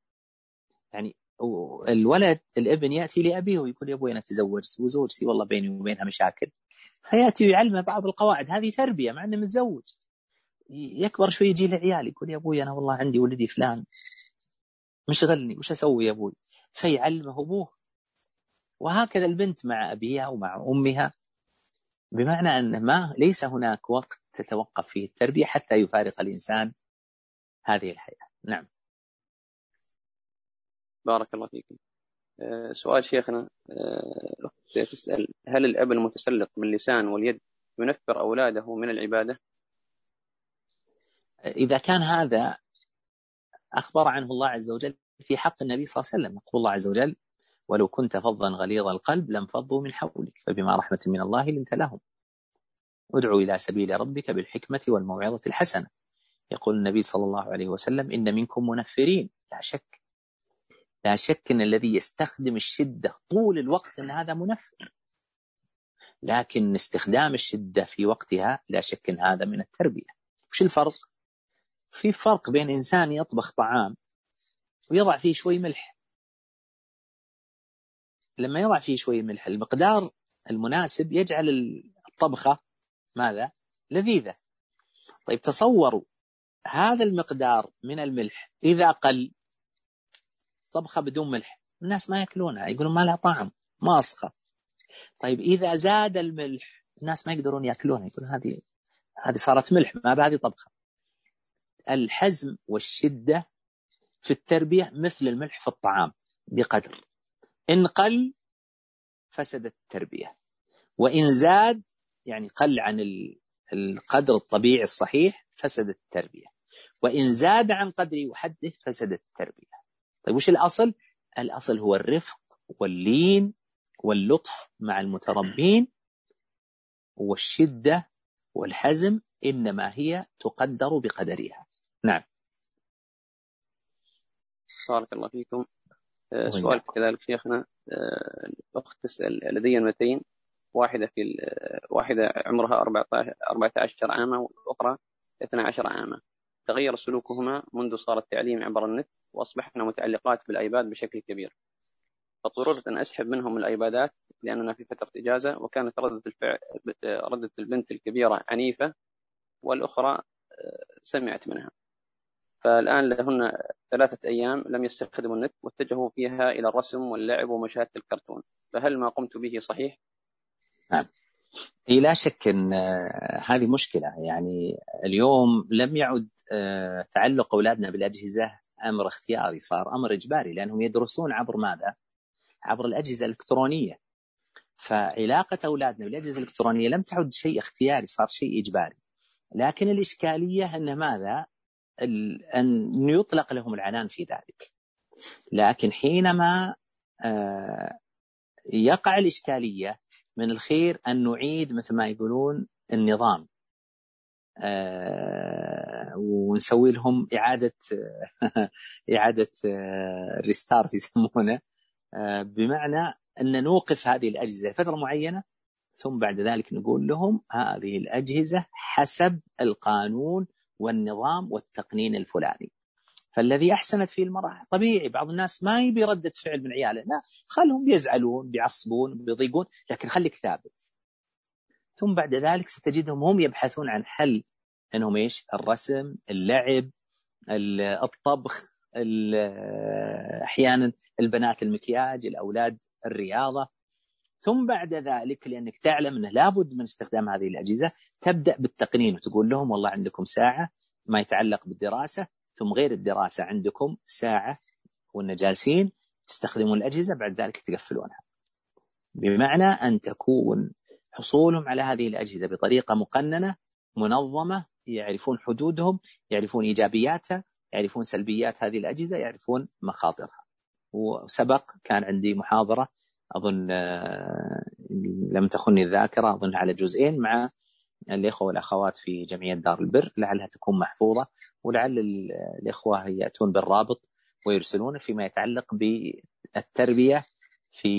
يعني الولد الابن يأتي لأبيه ويقول يا أبوي أنا تزوجت وزوجتي والله بيني وبينها مشاكل. فيأتي ويعلمه بعض القواعد هذه تربية مع إنه متزوج. يكبر شوي يجي لعيال يقول يا أبوي أنا والله عندي ولدي فلان. مشغلني وش أسوي يا أبوي؟ فيعلمه أبوه. وهكذا البنت مع أبيها ومع أمها. بمعنى ان ما ليس هناك وقت تتوقف فيه التربية حتى يفارق الإنسان هذه الحياة. نعم. بارك الله فيكم. آه، سؤال شيخنا آه، تسأل هل الأب المتسلق باللسان واليد ينفر أولاده من العبادة؟ إذا كان هذا أخبر عنه الله عز وجل في حق النبي صلى الله عليه وسلم. يقول الله عز وجل ولو كنت فظا غليظ القلب لانفضوا من حولك فبما رحمة من الله لنت لهم. ادعو إلى سبيل ربك بالحكمة والموعظة الحسنة. يقول النبي صلى الله عليه وسلم إن منكم منفرين. لا شك. لا شك أن الذي يستخدم الشدة طول الوقت أن هذا منفر. لكن استخدام الشدة في وقتها لا شك أن هذا من التربية. وش الفرق؟ في فرق بين إنسان يطبخ طعام ويضع فيه شوي ملح. لما يضع فيه شوي ملح المقدار المناسب يجعل الطبخة ماذا؟ لذيذة. طيب تصوروا هذا المقدار من الملح إذا قل طبخة بدون ملح. الناس ما يأكلونها يقولون ما لها طعم ماسخة. طيب إذا زاد الملح الناس ما يقدرون يأكلونها يقولون هذه هذه صارت ملح ما بهذه طبخة. الحزم والشدة في التربيه مثل الملح في الطعام بقدر. إن قل فسدت التربية. وإن زاد يعني قل عن القدر الطبيعي الصحيح فسدت التربية. وإن زاد عن قدر وحده فسدت التربية. طيب وش الأصل؟ الأصل هو الرفق واللين واللطف مع المتربين والشدة والحزم إنما هي تقدر بقدرها. نعم. بارك الله فيكم. سؤال كذلك شيخنا. آه، الأخت تسأل لدي ابنتين واحدة في واحدة عمرها 14 14 عاما والأخرى 12 عاما. تغير سلوكهما منذ صار التعليم عبر النت وأصبحنا متعلقات بالأيباد بشكل كبير. فاضطررت أن أسحب منهم الأيبادات لأننا في فترة إجازة وكانت ردة الفعل ردة البنت الكبيرة عنيفة والأخرى آه، سمعت منها. فالآن لهن ثلاثة أيام لم يستخدموا النت واتجهوا فيها إلى الرسم واللعب ومشاهدة الكرتون فهل ما قمت به صحيح؟ نعم لا شك أن آه، هذه مشكلة يعني اليوم لم يعد آه، تعلق أولادنا بالأجهزة أمر اختياري صار أمر إجباري لأنهم يدرسون عبر ماذا؟ عبر الأجهزة الإلكترونية. فعلاقة أولادنا بالأجهزة الإلكترونية لم تعد شيء اختياري صار شيء إجباري. لكن الإشكالية أن ماذا أن يطلق لهم العنان في ذلك. لكن حينما آه، يقع الإشكالية من الخير أن نعيد مثل ما يقولون النظام. آه، ونسوي لهم إعادة إعادة ريستارت يسمونه. بمعنى أن نوقف هذه الأجهزة فترة معينة ثم بعد ذلك نقول لهم هذه الأجهزة حسب القانون والنظام والتقنين الفلاني. فالذي أحسنت فيه المرأة طبيعي بعض الناس ما يبي ردة فعل من عياله. لا خلهم بيزعلون بيعصبون بيضيقون لكن خليك ثابت. ثم بعد ذلك ستجدهم هم يبحثون عن حل. إنهم إيش؟ الرسم، اللعب، الطبخ، أحيانا البنات المكياج، الأولاد الرياضة. ثم بعد ذلك لأنك تعلم أنه لابد من استخدام هذه الأجهزة تبدأ بالتقنين وتقول لهم والله عندكم ساعة ما يتعلق بالدراسة ثم غير الدراسة عندكم ساعة وإن جالسين تستخدمون الأجهزة بعد ذلك تقفلونها. بمعنى أن تكون حصولهم على هذه الأجهزة بطريقة مقننة منظمة يعرفون حدودهم، يعرفون إيجابياتها، يعرفون سلبيات هذه الأجهزة، يعرفون مخاطرها. وسبق كان عندي محاضرة أظن آه، لم تخني الذاكرة أظن على جزئين مع الإخوة والأخوات في جمعية دار البر لعلها تكون محفوظة ولعل الإخوة يأتون بالرابط ويرسلونه فيما يتعلق بالتربية في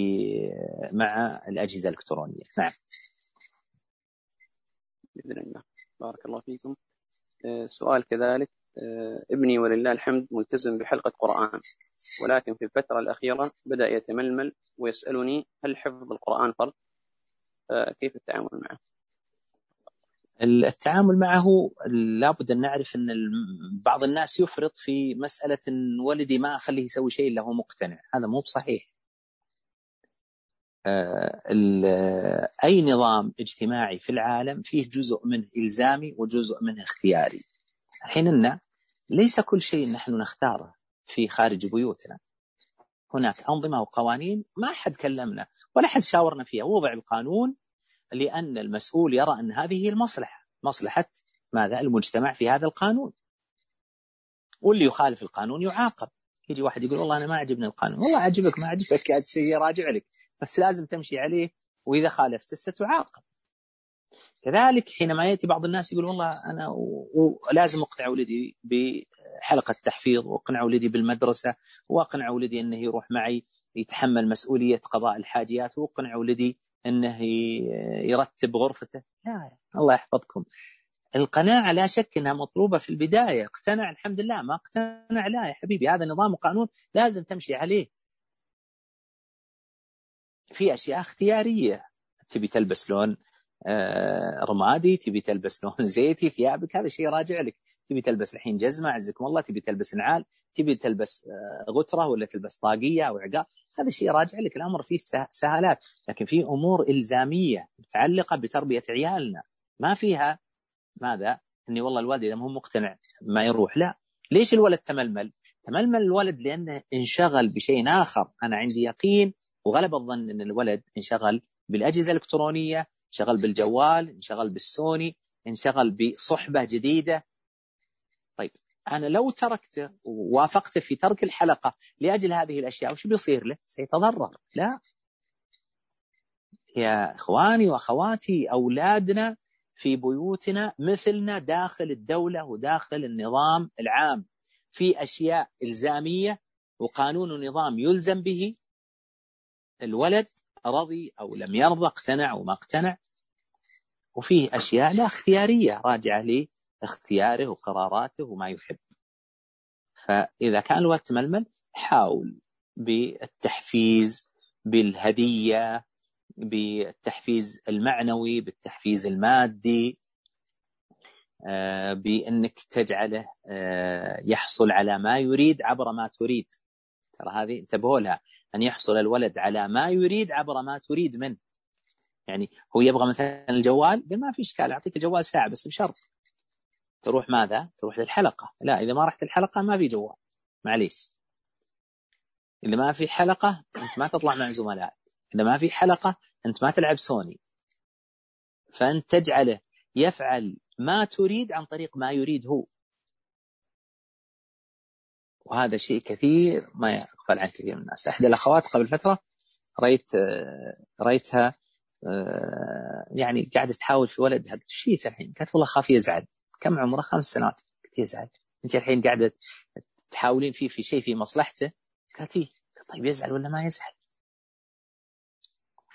مع الأجهزة الإلكترونية. نعم. بإذن الله. بارك الله فيكم. آه، سؤال كذلك. ابني ولله الحمد ملتزم بحلقة قرآن ولكن في الفترة الأخيرة بدأ يتململ ويسألني هل حفظ القرآن فرض؟ كيف التعامل معه؟ التعامل معه لابد أن نعرف أن بعض الناس يفرط في مسألة أن ولدي ما أخليه يسوي شيء إلا هو مقتنع، هذا مو بصحيح. آه، أي نظام اجتماعي في العالم فيه جزء منه إلزامي وجزء منه اختياري. أن ليس كل شيء نحن نختاره في خارج بيوتنا. هناك أنظمة وقوانين ما حد كلمنا ولا حد شاورنا فيها، وضع القانون لأن المسؤول يرى أن هذه هي المصلحة مصلحة ماذا؟ المجتمع في هذا القانون. واللي يخالف القانون يعاقب. يجي واحد يقول والله أنا ما عجبني القانون. والله عجبك ما عجبك هذا الشيء راجع لك. بس لازم تمشي عليه وإذا خالفت ستعاقب كذلك حينما يأتي بعض الناس يقول والله أنا ولازم أقنع ولدي بحلقة تحفيظ وأقنع ولدي بالمدرسة وأقنع ولدي أنه يروح معي يتحمل مسؤولية قضاء الحاجيات وأقنع ولدي أنه يرتب غرفته. لا الله يحفظكم. القناعة لا شك أنها مطلوبة في البداية. اقتنع الحمد لله ما اقتنع لا يا حبيبي هذا نظام وقانون لازم تمشي عليه. في أشياء اختيارية. تبي تلبس لون رمادي تبي تلبس لون زيتي ثيابك هذا شيء راجع لك. تبي تلبس الحين جزمة عزكم الله تبي تلبس نعال تبي تلبس آه، غترة ولا تلبس طاقية أو عقال هذا الشيء راجع لك. الأمر فيه سهالات لكن في أمور إلزامية متعلقة بتربية عيالنا. ما فيها ماذا؟ إني والله الوالد إذا مو مقتنع ما يروح. لا. ليش الولد تململ؟ تململ الولد لأنه انشغل بشيء آخر. أنا عندي يقين وغلب الظن إن الولد انشغل بالأجهزة الإلكترونية انشغل بالجوال انشغل بالسوني انشغل بصحبة جديدة. طيب أنا لو تركته ووافقته في ترك الحلقة لأجل هذه الأشياء وش بيصير له؟ سيتضرر. لا. يا إخواني وأخواتي أولادنا في بيوتنا مثلنا داخل الدولة وداخل النظام العام. في أشياء إلزامية وقانون ونظام يلزم به الولد رضي أو لم يرضى اقتنع وما اقتنع. وفيه أشياء لا اختيارية راجعة لي اختياره وقراراته وما يحب. فإذا كان الوقت ململ حاول بالتحفيز بالهدية بالتحفيز المعنوي بالتحفيز المادي آه، بأنك تجعله آه، يحصل على ما يريد عبر ما تريد. ترى هذه انتبهوا لها أن يحصل الولد على ما يريد عبر ما تريد منه. يعني هو يبغى مثلا الجوال قال ما في إشكال أعطيك الجوال ساعة بس بشرط. تروح ماذا؟ تروح للحلقة. لا إذا ما رحت الحلقة ما في جوال. معليش. إذا ما في حلقة أنت ما تطلع مع زملائك إذا ما في حلقة أنت ما تلعب سوني. فأنت تجعله يفعل ما تريد عن طريق ما يريد هو. وهذا شيء كثير ما يغفل عن كثير من الناس إحدى الأخوات قبل فترة رأيت رأيتها يعني قاعدة تحاول في ولدها قلت إيش الحين؟ قالت والله خاف يزعل كم عمره؟ خمس سنوات قلت يزعل أنت الحين قاعدة تحاولين فيه في شيء في مصلحته قالت إيه؟ طيب يزعل ولا ما يزعل؟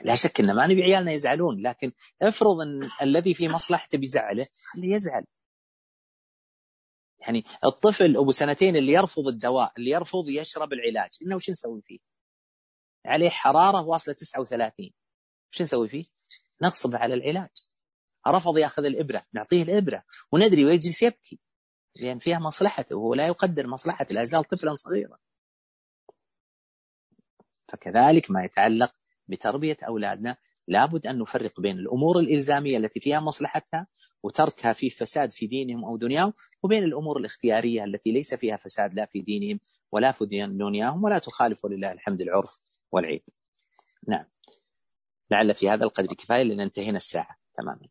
لا شك إن ما نبي عيالنا يزعلون لكن افرض إن الذي في مصلحته بيزعله خليه يزعل يعني الطفل أبو سنتين اللي يرفض الدواء اللي يرفض يشرب العلاج إنه وش نسوي فيه؟ عليه حرارة واصلة 39 وش نسوي فيه؟ نغصب على العلاج. رفض يأخذ الإبرة نعطيه الإبرة. وندري ويجلس يبكي. لأن فيها مصلحته وهو لا يقدر مصلحته لا يزال طفلا صغيرا. فكذلك ما يتعلق بتربية أولادنا لابد أن نفرق بين الأمور الإلزامية التي فيها مصلحتها وتركها في فساد في دينهم أو دنياهم وبين الأمور الاختيارية التي ليس فيها فساد لا في دينهم ولا في دنياهم ولا تخالف ولله الحمد العرف والعيب. نعم. لعل في هذا القدر كفاية لأن انتهينا الساعة تماما.